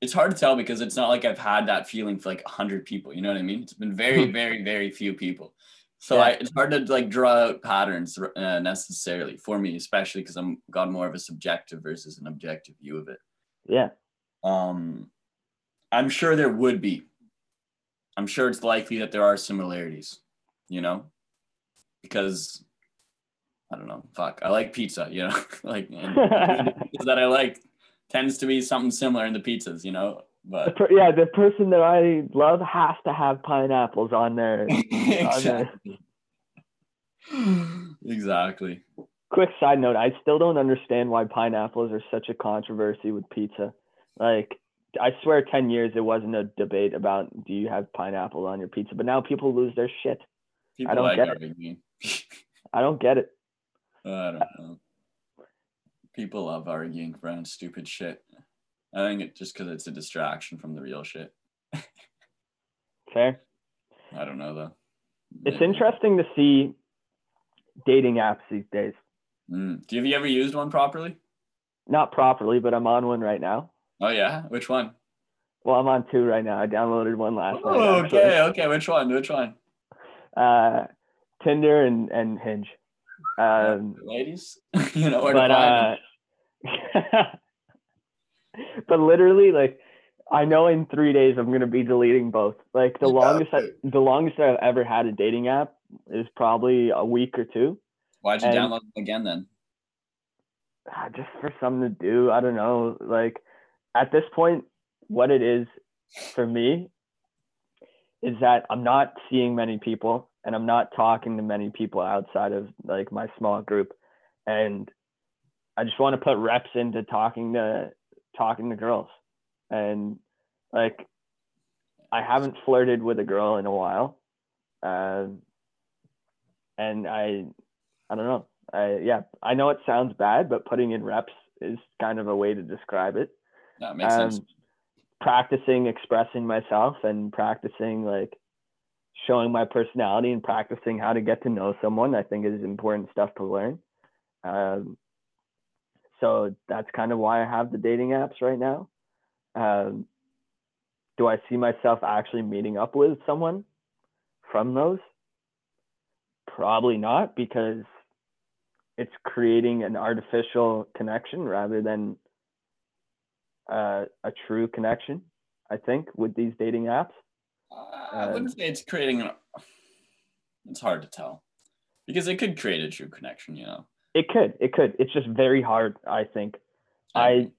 it's hard to tell because it's not like I've had that feeling for like a hundred people. You know what I mean? It's been very, very, very few people. So Yeah. I, it's hard to like draw out patterns uh, necessarily for me, especially because I'm got more of a subjective versus an objective view of it. Yeah. Um, I'm sure there would be. I'm sure it's likely that there are similarities. You know, because I don't know. Fuck, I like pizza. You know, like that I like tends to be something similar in the pizzas. You know, The per- yeah, the person that I love has to have pineapples on there. exactly. exactly. Quick side note: I still don't understand why pineapples are such a controversy with pizza. Like, I swear, ten years it wasn't a debate about do you have pineapple on your pizza, but now people lose their shit. People don't like get it. I don't get it. I don't know. People love arguing around stupid shit. I think it just because it's a distraction from the real shit. Fair. I don't know though. It's Maybe. interesting to see dating apps these days. Mm. Do you have you ever used one properly? Not properly, but I'm on one right now. Oh yeah, which one? Well, I'm on two right now. I downloaded one last night. Oh, actually. okay, okay. Which one? Which one? Uh, Tinder and and Hinge. Um, Ladies, you know where but to find uh, but literally, like, I know in three days I'm gonna be deleting both. Like the longest, I, the longest I've ever had a dating app is probably a week or two. Why'd you and- download them again then? Ah, Just for something to do. I don't know. Like at this point, what it is for me is that I'm not seeing many people and I'm not talking to many people outside of like my small group, and I just want to put reps into talking to talking to girls, and like I haven't flirted with a girl in a while. Um, and I, I don't know. I, yeah, I know it sounds bad, but putting in reps is kind of a way to describe it. That makes sense. Um, practicing expressing myself and practicing like showing my personality and practicing how to get to know someone, I think is important stuff to learn. Um, so that's kind of why I have the dating apps right now. Um, do I see myself actually meeting up with someone from those? Probably not because it's creating an artificial connection rather than uh, a true connection, I think, with these dating apps. I wouldn't say it's creating an. It's hard to tell because it could create a true connection, you know. It could, it could. It's just very hard, I think. I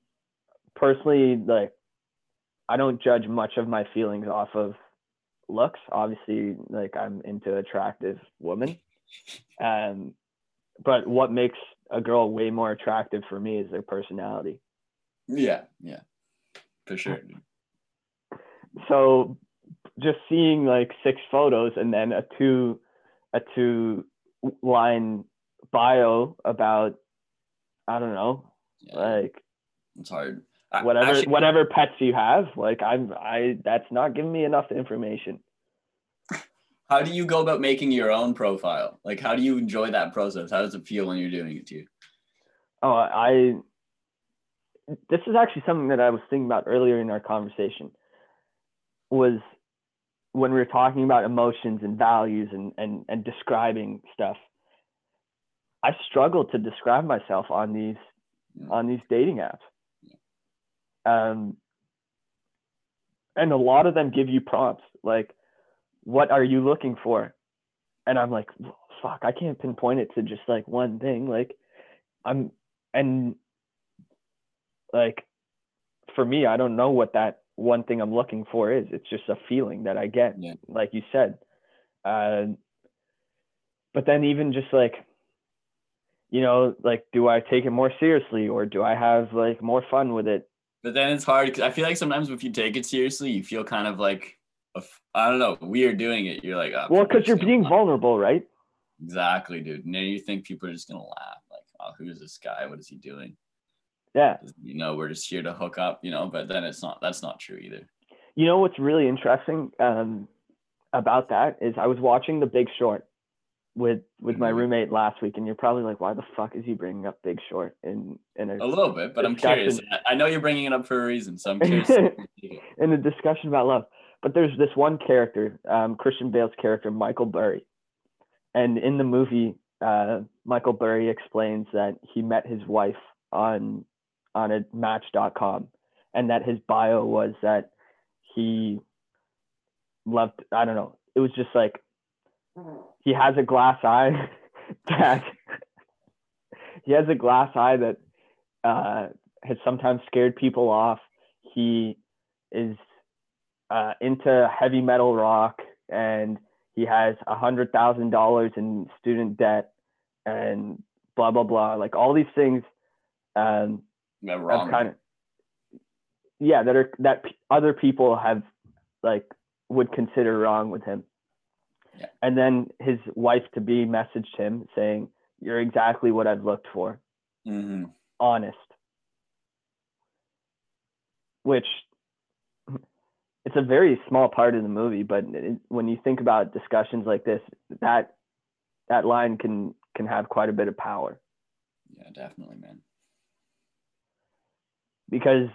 personally like I don't judge much of my feelings off of looks. Obviously, like I'm into attractive women. Um but what makes a girl way more attractive for me is their personality. Yeah, yeah. For sure. So just seeing like six photos and then a two a two line bio about I don't know, Yeah, like it's hard. I- whatever actually- whatever pets you have like i'm i that's not giving me enough information How do you go about making your own profile? Like, how do you enjoy that process? How does it feel when you're doing it too? oh i this is actually something that i was thinking about earlier in our conversation was when we were talking about emotions and values and and, and describing stuff i struggle to describe myself on these Yeah. on these dating apps. Um and a lot of them give you prompts like what are you looking for? And i'm like fuck i can't pinpoint it to just like one thing. Like i'm and like for me i don't know what that one thing i'm looking for is. It's just a feeling that i get Yeah. like you said. Uh, but then even just like you know like do i take it more seriously or do i have like more fun with it But then it's hard because I feel like sometimes if you take it seriously, you feel kind of like I don't know we are doing it. You're like, oh, well because you're being laugh. vulnerable right Exactly, dude. Now you think people are just gonna laugh, like, oh, who is this guy? What is he doing? yeah You know, we're just here to hook up, you know. But then it's not. That's not true either. you know what's really interesting um, about that is I was watching The Big Short with with my Mhm. roommate last week, and you're probably like, why the fuck is he bringing up Big Short in in a A little bit, but I'm curious. I I know you're bringing it up for a reason, so I'm curious. to take it. in a discussion about love? But there's this one character, um, Christian Bale's character, Michael Burry, and in the movie, uh, Michael Burry explains that he met his wife on on a Match.com, and that his bio was that he loved. I don't know. It was just like he has a glass eye that he has a glass eye that uh, has sometimes scared people off. He is uh, into heavy metal rock and he has a hundred thousand dollars in student debt and blah blah blah. Like all these things um, kind of yeah that are that p- other people have like would consider wrong with him. Yeah. And then his wife to be messaged him saying, "You're exactly what I've looked for." hmm honest which it's a very small part of the movie but it, when you think about discussions like this that that line can can have quite a bit of power Yeah, definitely, man. because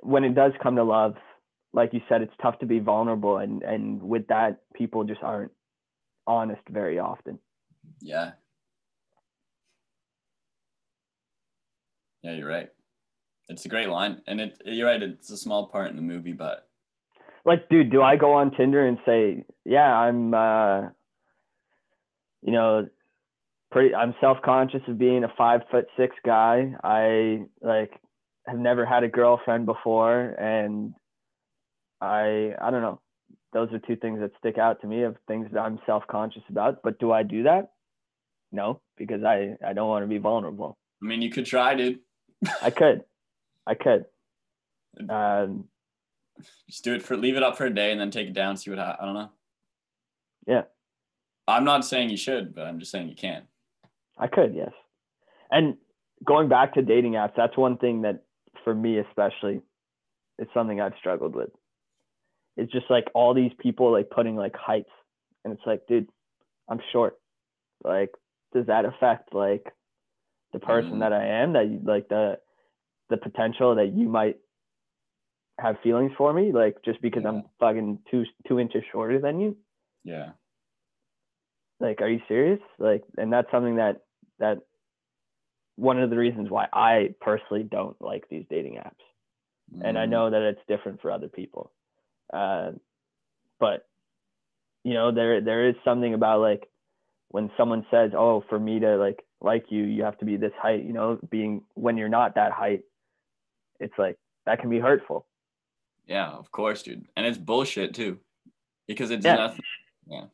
when it does come to love like you said it's tough to be vulnerable and and with that people just aren't honest very often Yeah. Yeah, you're right. It's a great line, and it you're right. It's a small part in the movie, but like dude do i go on tinder and say yeah i'm uh you know pretty i'm self-conscious of being a five foot six guy i like have never had a girlfriend before and i i don't know those are two things that stick out to me of things that i'm self-conscious about but do i do that no because i i don't want to be vulnerable I mean, you could try, dude. i could i could um just do it for leave it up for a day and then take it down. See what ha- I don't know. Yeah. I'm not saying you should, but I'm just saying you can. I could, yes. And going back to dating apps, that's one thing that for me especially, it's something I've struggled with. It's just like all these people like putting like heights, and it's like, dude, I'm short. Like, does that affect like the person Mhm. that I am? That you, like the the potential that you might have feelings for me, like just because Yeah. I'm fucking two two inches shorter than you? Yeah. like are you serious like and that's something that that one of the reasons why i personally don't like these dating apps and i Mm, know that it's different for other people uh, but you know there there is something about like when someone says oh for me to like like you you have to be this height you know being when you're not that height it's like that can be hurtful Yeah, of course, dude. And it's bullshit too. Because it's Yeah. nothing. Yeah.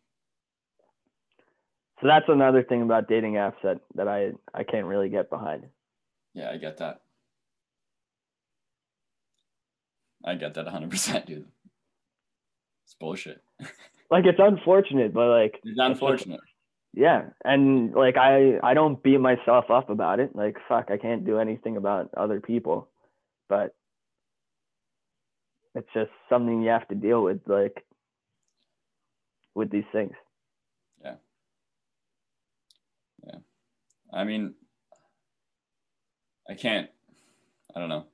So that's another thing about dating apps that that i i can't really get behind Yeah, I get that. I get that 100%, dude. It's bullshit. like it's unfortunate but like It's unfortunate. yeah and like i i don't beat myself up about it like fuck i can't do anything about other people but it's just something you have to deal with like with these things Yeah. Yeah. I mean, I can't, I don't know.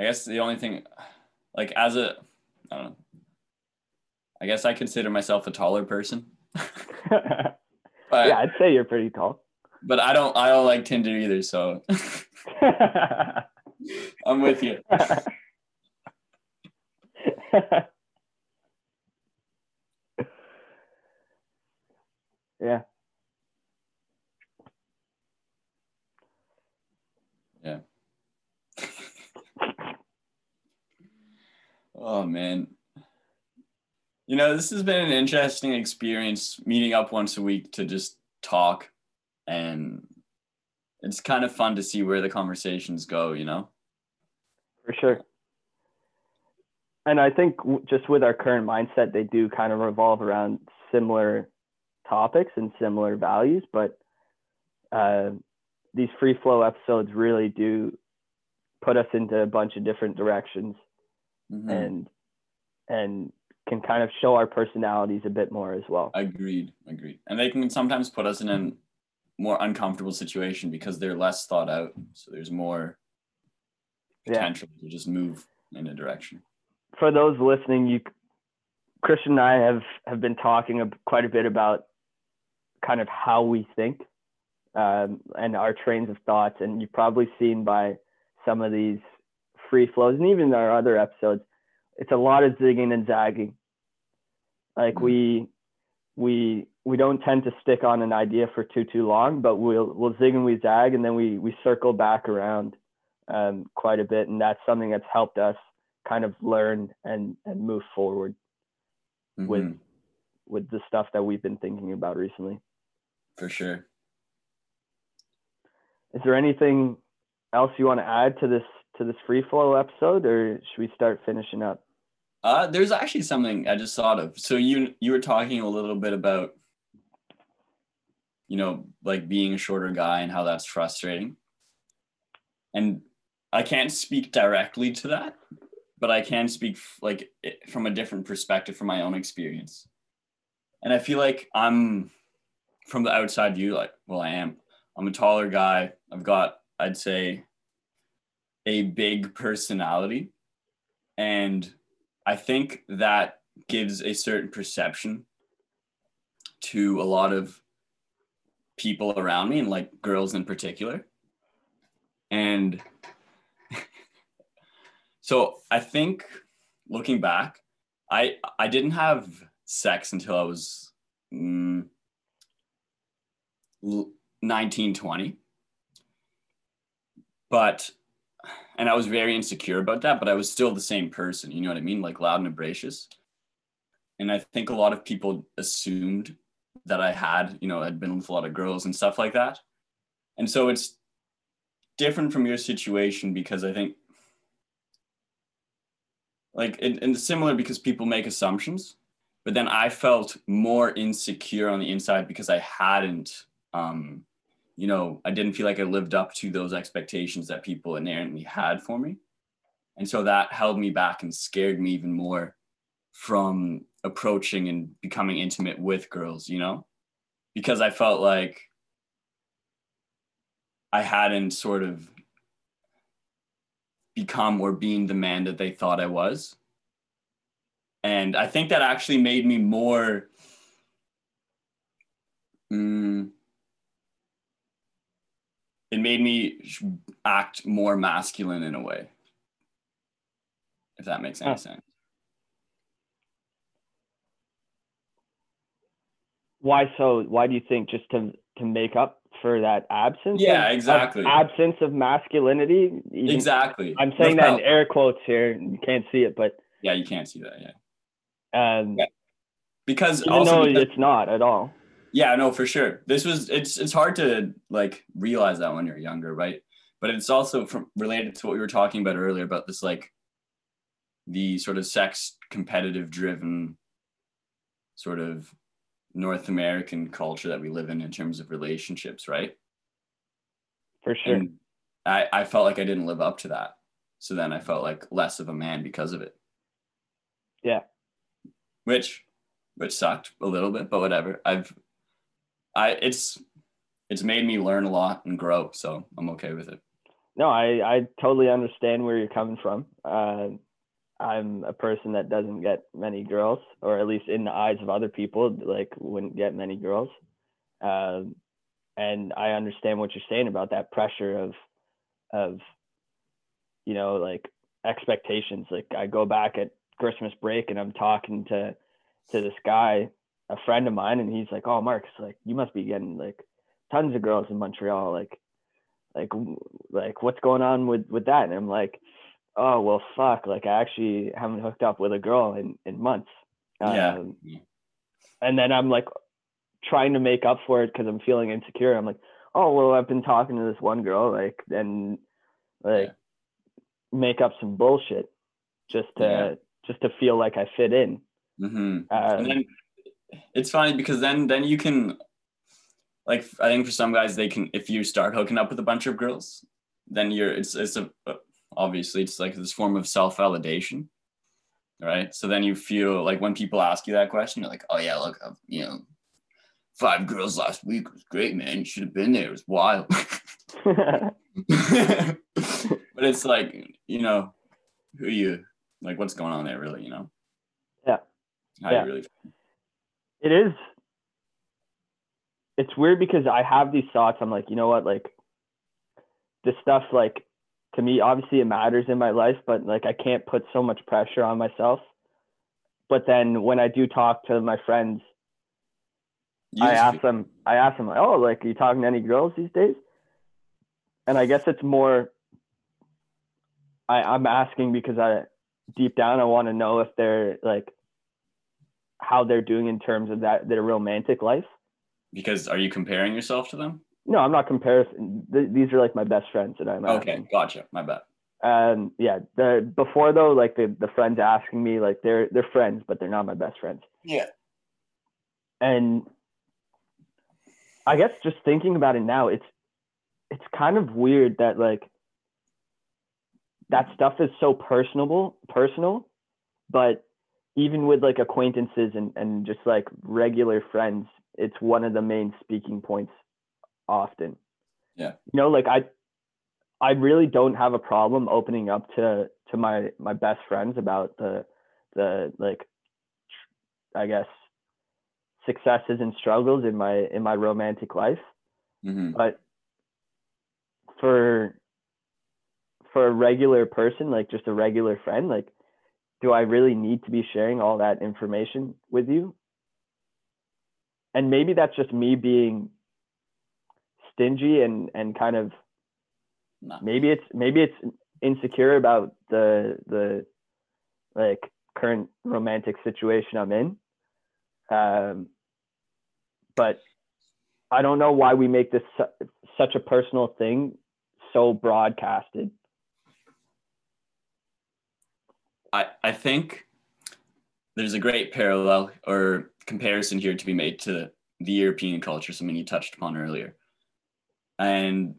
I guess the only thing, like, as a, I don't know. I guess I consider myself a taller person. yeah i'd say you're pretty tall but I don't, I don't like Tinder either. So I'm with you. yeah Oh man. You know, this has been an interesting experience meeting up once a week to just talk and it's kind of fun to see where the conversations go, you know? for sure and i think just with our current mindset they do kind of revolve around similar topics and similar values but uh, these free flow episodes really do put us into a bunch of different directions Mhm. and and can kind of show our personalities a bit more as well Agreed, agreed. And they can sometimes put us in a more uncomfortable situation because they're less thought out. So there's more yeah potential to just move in a direction. for those listening you christian and i have have been talking a, quite a bit about kind of how we think um, and our trains of thoughts and you've probably seen by some of these free flows and even our other episodes it's a lot of zigging and zagging like Mhm. we we we don't tend to stick on an idea for too too long but we'll we'll zig and we zag and then we we circle back around um, quite a bit and that's something that's helped us kind of learn and and move forward with Mhm, with the stuff that we've been thinking about recently for sure. is there anything else you want to add to this to this free flow episode or should we start finishing up Uh, there's actually something I just thought of. So you you were talking a little bit about, you know, like being a shorter guy and how that's frustrating. And I can't speak directly to that, but I can speak like from a different perspective from my own experience. And I feel like I'm from the outside view, like, well, I am. I'm a taller guy. I've got, I'd say, a big personality. And I think that gives a certain perception to a lot of people around me and like girls in particular. And so I think looking back, I I didn't have sex until I was mm, 19, 20. But and I was very insecure about that, but I was still the same person. You know what I mean? Like loud and abrasive. And I think a lot of people assumed that I had, you know, I'd been with a lot of girls and stuff like that. And so it's different from your situation because I think like it, and similar because people make assumptions but then i felt more insecure on the inside because i hadn't um you know i didn't feel like i lived up to those expectations that people inherently had for me and so that held me back and scared me even more from approaching and becoming intimate with girls you know because i felt like i hadn't sort of become or being the man that they thought I was. And I think that actually made me more it made me act more masculine in a way. If that makes any sense. Why so? Why do you think just to to make up for that absence. Yeah, of, exactly. Of absence of masculinity. Even, exactly. I'm saying that in air quotes here. You can't see it, but yeah, you can't see that. Yeah. Um, yeah. Because even though because, it's not at all. Yeah, no, for sure. This was it's it's hard to like realize that when you're younger, right? But it's also from related to what we were talking about earlier about this like the sort of sex competitive driven sort of North American culture that we live in in terms of relationships, right? For sure. And I, I felt like I didn't live up to that. So then I felt like less of a man because of it. Yeah. Which which sucked a little bit, but whatever. I've I it's it's made me learn a lot and grow, so I'm okay with it. No, I I totally understand where you're coming from. Uh, I'm a person that doesn't get many girls, or at least in the eyes of other people, like wouldn't get many girls. Um, and I understand what you're saying about that pressure of, of, you know, like expectations. Like I go back at Christmas break and I'm talking to, to this guy, a friend of mine, and he's like, "Oh, Marcus, like you must be getting like tons of girls in Montreal. Like, like, like what's going on with with that?" And I'm like oh well fuck like i actually haven't hooked up with a girl in in months yeah um, and then i'm like trying to make up for it because i'm feeling insecure i'm like oh well i've been talking to this one girl like and like yeah. make up some bullshit just to yeah. just to feel like i fit in mm-hmm. um, and then it's funny because then then you can like i think for some guys they can if you start hooking up with a bunch of girls then you're it's it's a obviously it's like this form of self-validation right? So then you feel like when people ask you that question you're like oh yeah look I've, you know five girls last week it was great man. You should have been there. It was wild. But it's like you know who you like what's going on there really you know? Yeah. How yeah. you really feel. It is. It's weird because i have these thoughts. I'm like you know what? Like this stuff like to me obviously it matters in my life but like i can't put so much pressure on myself. But then when i do talk to my friends i ask them i ask them like, oh like are you talking to any girls these days? And i guess it's more I, i'm asking because i deep down i want to know if they're like how they're doing in terms of that their romantic life because are you comparing yourself to them no, I'm not comparing. Th- these are like my best friends that I'm. Okay, asking. gotcha. My bad. And yeah, the before though, like the the friends asking me, like they're they're friends, but they're not my best friends. Yeah. And I guess just thinking about it now, it's it's kind of weird that like that stuff is so personable, personal, but even with like acquaintances and, and just like regular friends, it's one of the main speaking points often. Yeah. You know, like I I really don't have a problem opening up to to my my best friends about the the like I guess successes and struggles in my in my romantic life. Mm-hmm. But for for a regular person, like just a regular friend, like do I really need to be sharing all that information with you? And maybe that's just me being stingy and and kind of no. maybe it's maybe it's insecure about the the like current romantic situation I'm in. Um, but I don't know why we make this su- such a personal thing so broadcasted. I, I think there's a great parallel or comparison here to be made to the European culture, something you touched upon earlier. And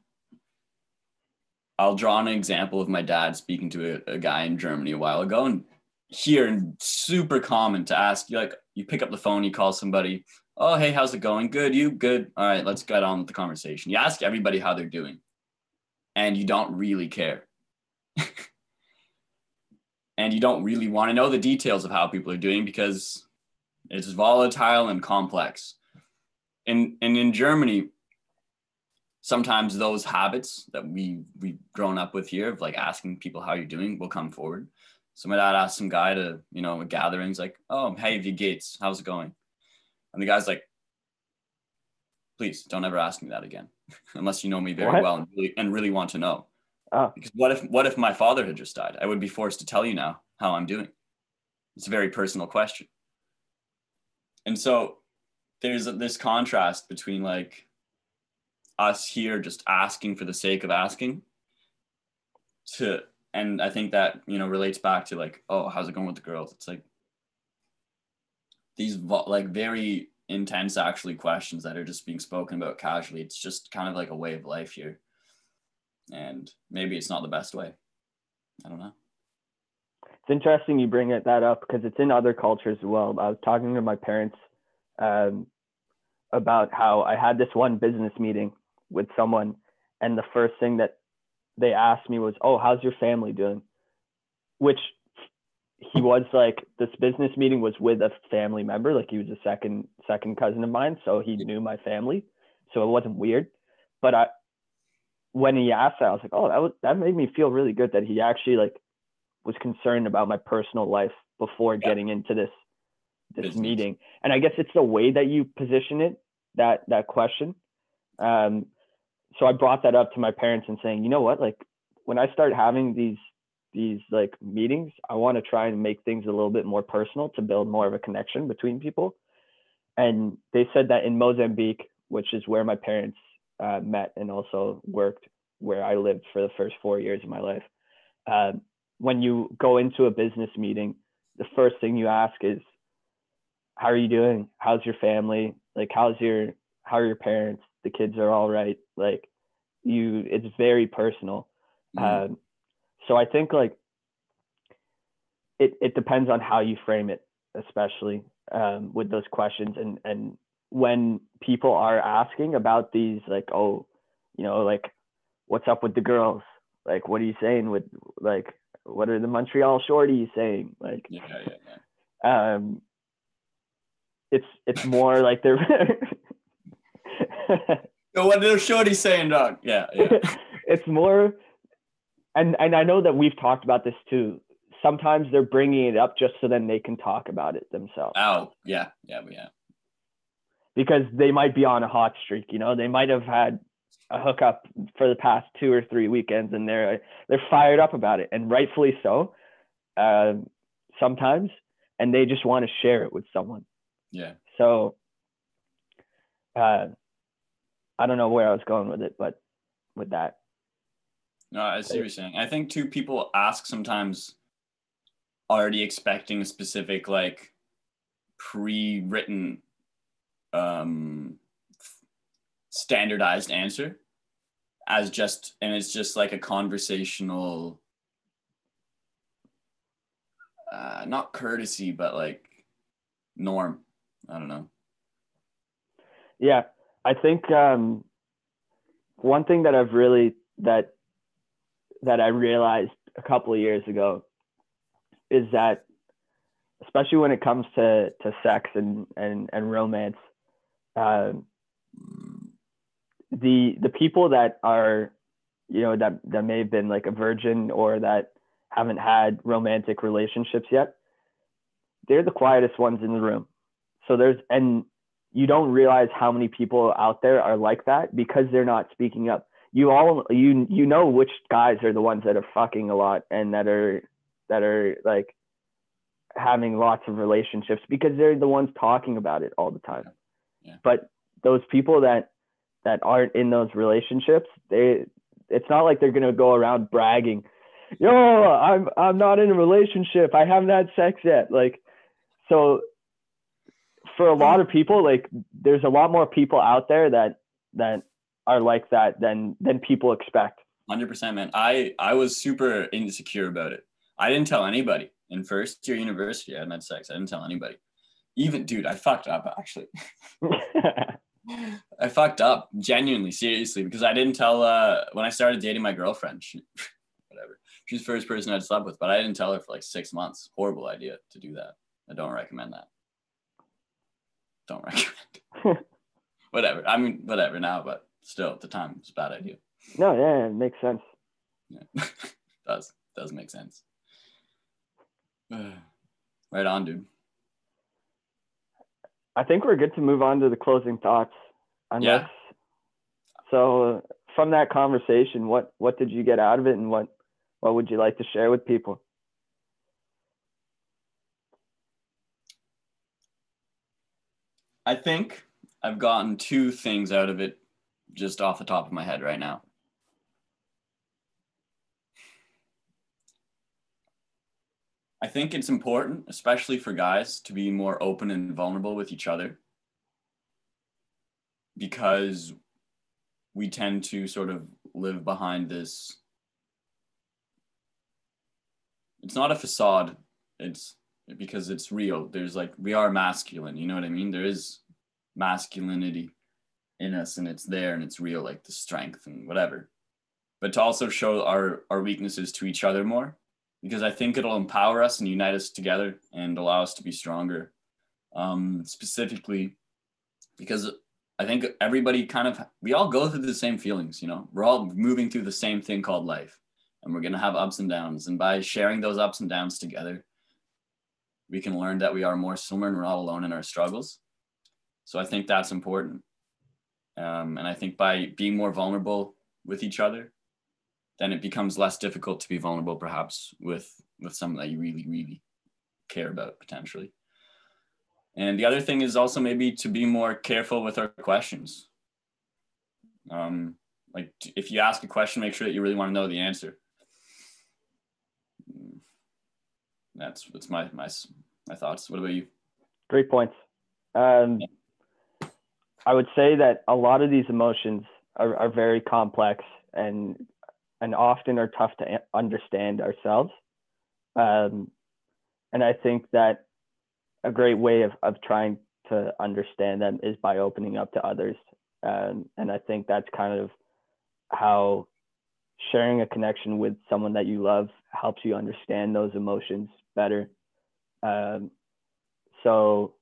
I'll draw an example of my dad speaking to a, a guy in Germany a while ago. And here, and super common to ask you, like, you pick up the phone, you call somebody, oh, hey, how's it going? Good, you? Good. All right, let's get on with the conversation. You ask everybody how they're doing, and you don't really care. and you don't really want to know the details of how people are doing because it's volatile and complex. And, and in Germany, sometimes those habits that we we've grown up with here of like asking people how you're doing will come forward. So my dad asked some guy to, you know, a gatherings like, oh, hey, wie geht's? How's it going? And the guy's like, please don't ever ask me that again, unless you know me very What? well and really, and really want to know. Oh, Because what if what if my father had just died? I would be forced to tell you now how I'm doing. It's a very personal question. And so there's this contrast between like us here just asking for the sake of asking to and I think that, you know, relates back to like, oh, how's it going with the girls? It's like these like very intense actually questions that are just being spoken about casually. It's just kind of like a way of life here and maybe it's not the best way. I don't know. it's interesting you bring it that up because it's in other cultures as well. I was talking to my parents um, about how I had this one business meeting with someone, and the first thing that they asked me was, "Oh, how's your family doing?" Which he was like, this business meeting was with a family member, like he was a second second cousin of mine, so he knew my family, so it wasn't weird. But I, when he asked that, I was like, "Oh, that was that made me feel really good that he actually like." was concerned about my personal life before Yeah. getting into this this Business. meeting and i guess it's the way that you position it that that question um so i brought that up to my parents and saying you know what like when i start having these these like meetings i want to try and make things a little bit more personal to build more of a connection between people and they said that in mozambique which is where my parents uh, met and also worked where i lived for the first four years of my life uh, when you go into a business meeting, the first thing you ask is, "How are you doing? How's your family? Like, how's your how are your parents? The kids are all right." Like, you, it's very personal. Mhm. Um, so I think like it it depends on how you frame it, especially um, with those questions and and when people are asking about these like oh you know like what's up with the girls like what are you saying with like what are the Montreal shorties saying like yeah, yeah, yeah. um it's it's more like they're Yo, what did Shorty saying, dog? Yeah, yeah. it's more and and I know that we've talked about this too sometimes they're bringing it up just so then they can talk about it themselves Oh, yeah, yeah, yeah. Because they might be on a hot streak you know they might have had a hookup for the past two or three weekends and they're they're fired up about it and rightfully so um, sometimes and they just want to share it with someone Yeah. so uh, i don't know where i was going with it but with that No, I see what you're saying. I think too people ask sometimes already expecting a specific like pre-written um standardized answer as just and it's just like a conversational uh not courtesy but like norm. I don't know. Yeah, I think um, one thing that I've really that that I realized a couple of years ago is that, especially when it comes to to sex and and and romance, um, the the people that are, you know, that that may have been like a virgin or that haven't had romantic relationships yet, they're the quietest ones in the room. So there's and you don't realize how many people out there are like that because they're not speaking up. You all you you know which guys are the ones that are fucking a lot and that are that are like having lots of relationships because they're the ones talking about it all the time. Yeah. But those people that that aren't in those relationships, they it's not like they're gonna go around bragging, yo, I'm I'm not in a relationship. I haven't had sex yet. Like, so for a lot of people, like there's a lot more people out there that that are like that than than people expect. Hundred percent, man. I I was super insecure about it. I didn't tell anybody in first year university. I had had sex. I didn't tell anybody. Even dude, I fucked up actually. I fucked up genuinely, seriously, because I didn't tell uh when I started dating my girlfriend. She, whatever. She's the first person I'd slept with, but I didn't tell her for like six months. Horrible idea to do that. I don't recommend that. Don't recommend. whatever. I mean, whatever now, but still at the time it's a bad idea. No, yeah, it makes sense. Yeah. does does make sense. right on, dude. I think we're good to move on to the closing thoughts. Unless, yeah. So from that conversation, what what did you get out of it, and what what would you like to share with people? I think I've gotten two things out of it just off the top of my head right now. I think it's important, especially for guys, to be more open and vulnerable with each other because we tend to sort of live behind this. It's not a facade, it's because it's real. There's like, we are masculine, you know what I mean? There is masculinity in us and it's there and it's real, like the strength and whatever. But to also show our, our weaknesses to each other more because I think it'll empower us and unite us together and allow us to be stronger. Um, specifically, because I think everybody kind of, we all go through the same feelings, you know, we're all moving through the same thing called life and we're going to have ups and downs. And by sharing those ups and downs together, we can learn that we are more similar and we're not alone in our struggles. So I think that's important. Um, and I think by being more vulnerable with each other, then it becomes less difficult to be vulnerable perhaps with with someone that you really really care about potentially. And the other thing is also maybe to be more careful with our questions. Um, like if you ask a question make sure that you really want to know the answer. That's that's my my my thoughts. What about you? Great points. Um, i would say that a lot of these emotions are, are very complex and and often are tough to understand ourselves. Um, and I think that a great way of, of trying to understand them is by opening up to others. Um, and I think that's kind of how sharing a connection with someone that you love helps you understand those emotions better. Um, so,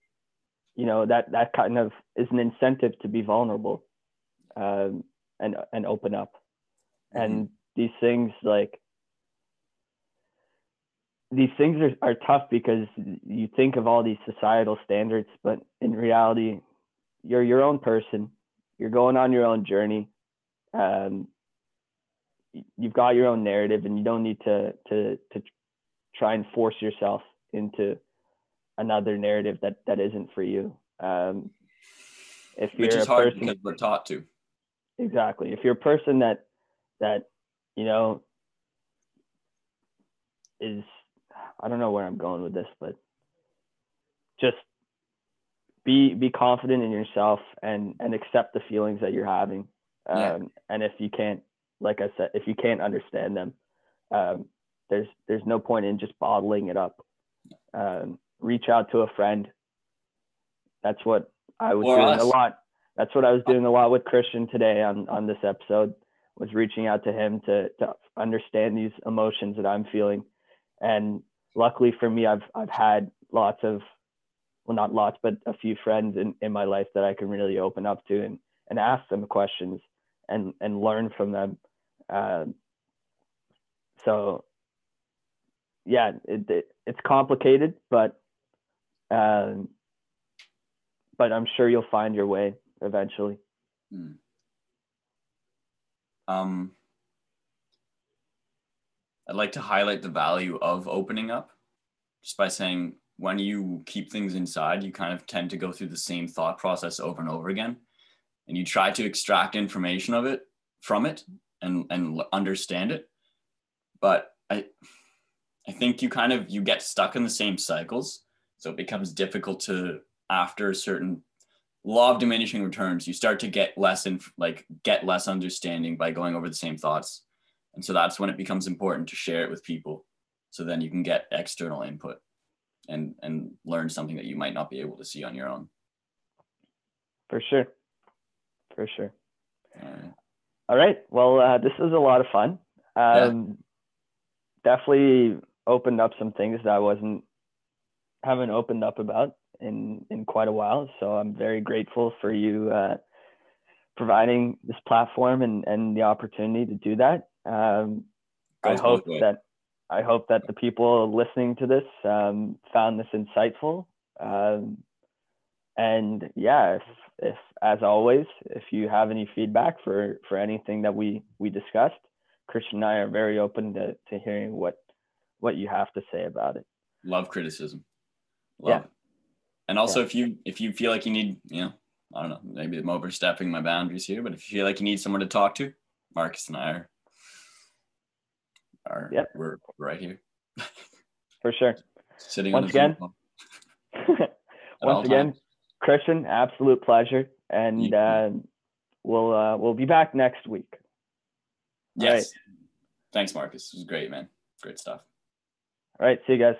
you know, that, that kind of is an incentive to be vulnerable um, and, and open up. And mm-hmm these things like these things are, are tough because you think of all these societal standards, but in reality, you're your own person. You're going on your own journey. Um, you've got your own narrative, and you don't need to to to try and force yourself into another narrative that that isn't for you. Um, if you're Which is a hard person, because we're taught to. Exactly. If you're a person that that you know, is I don't know where I'm going with this, but just be be confident in yourself and and accept the feelings that you're having. Um, yeah. And if you can't, like I said, if you can't understand them, um, there's there's no point in just bottling it up. Um, reach out to a friend. That's what I was or doing us. a lot. That's what I was doing a lot with Christian today on on this episode was reaching out to him to to understand these emotions that I'm feeling. And luckily for me, I've I've had lots of well not lots, but a few friends in, in my life that I can really open up to and, and ask them questions and and learn from them. Um, so yeah, it, it, it's complicated, but um, but I'm sure you'll find your way eventually. Mm. Um, I'd like to highlight the value of opening up just by saying when you keep things inside, you kind of tend to go through the same thought process over and over again. And you try to extract information of it from it and and understand it. But I I think you kind of you get stuck in the same cycles, so it becomes difficult to after a certain law of diminishing returns, you start to get less and like get less understanding by going over the same thoughts. And so that's when it becomes important to share it with people. So then you can get external input and and learn something that you might not be able to see on your own. For sure. For sure. All right. All right. Well, uh, this was a lot of fun. Um, yeah. Definitely opened up some things that I wasn't haven't opened up about in in quite a while. So I'm very grateful for you uh, providing this platform and and the opportunity to do that. Um, I hope that I hope that the people listening to this um, found this insightful. Um, and yeah, if, if as always, if you have any feedback for for anything that we we discussed, Christian and I are very open to to hearing what what you have to say about it. Love criticism. Love. Yeah. And also, yeah. if you if you feel like you need, you know, I don't know, maybe I'm overstepping my boundaries here, but if you feel like you need someone to talk to, Marcus and I are are yep. we're right here. For sure. Sitting once again. once again, times. Christian, absolute pleasure, and uh, we'll uh, we'll be back next week. Yes. Right. Thanks, Marcus. It was great, man. Great stuff. All right. See you guys.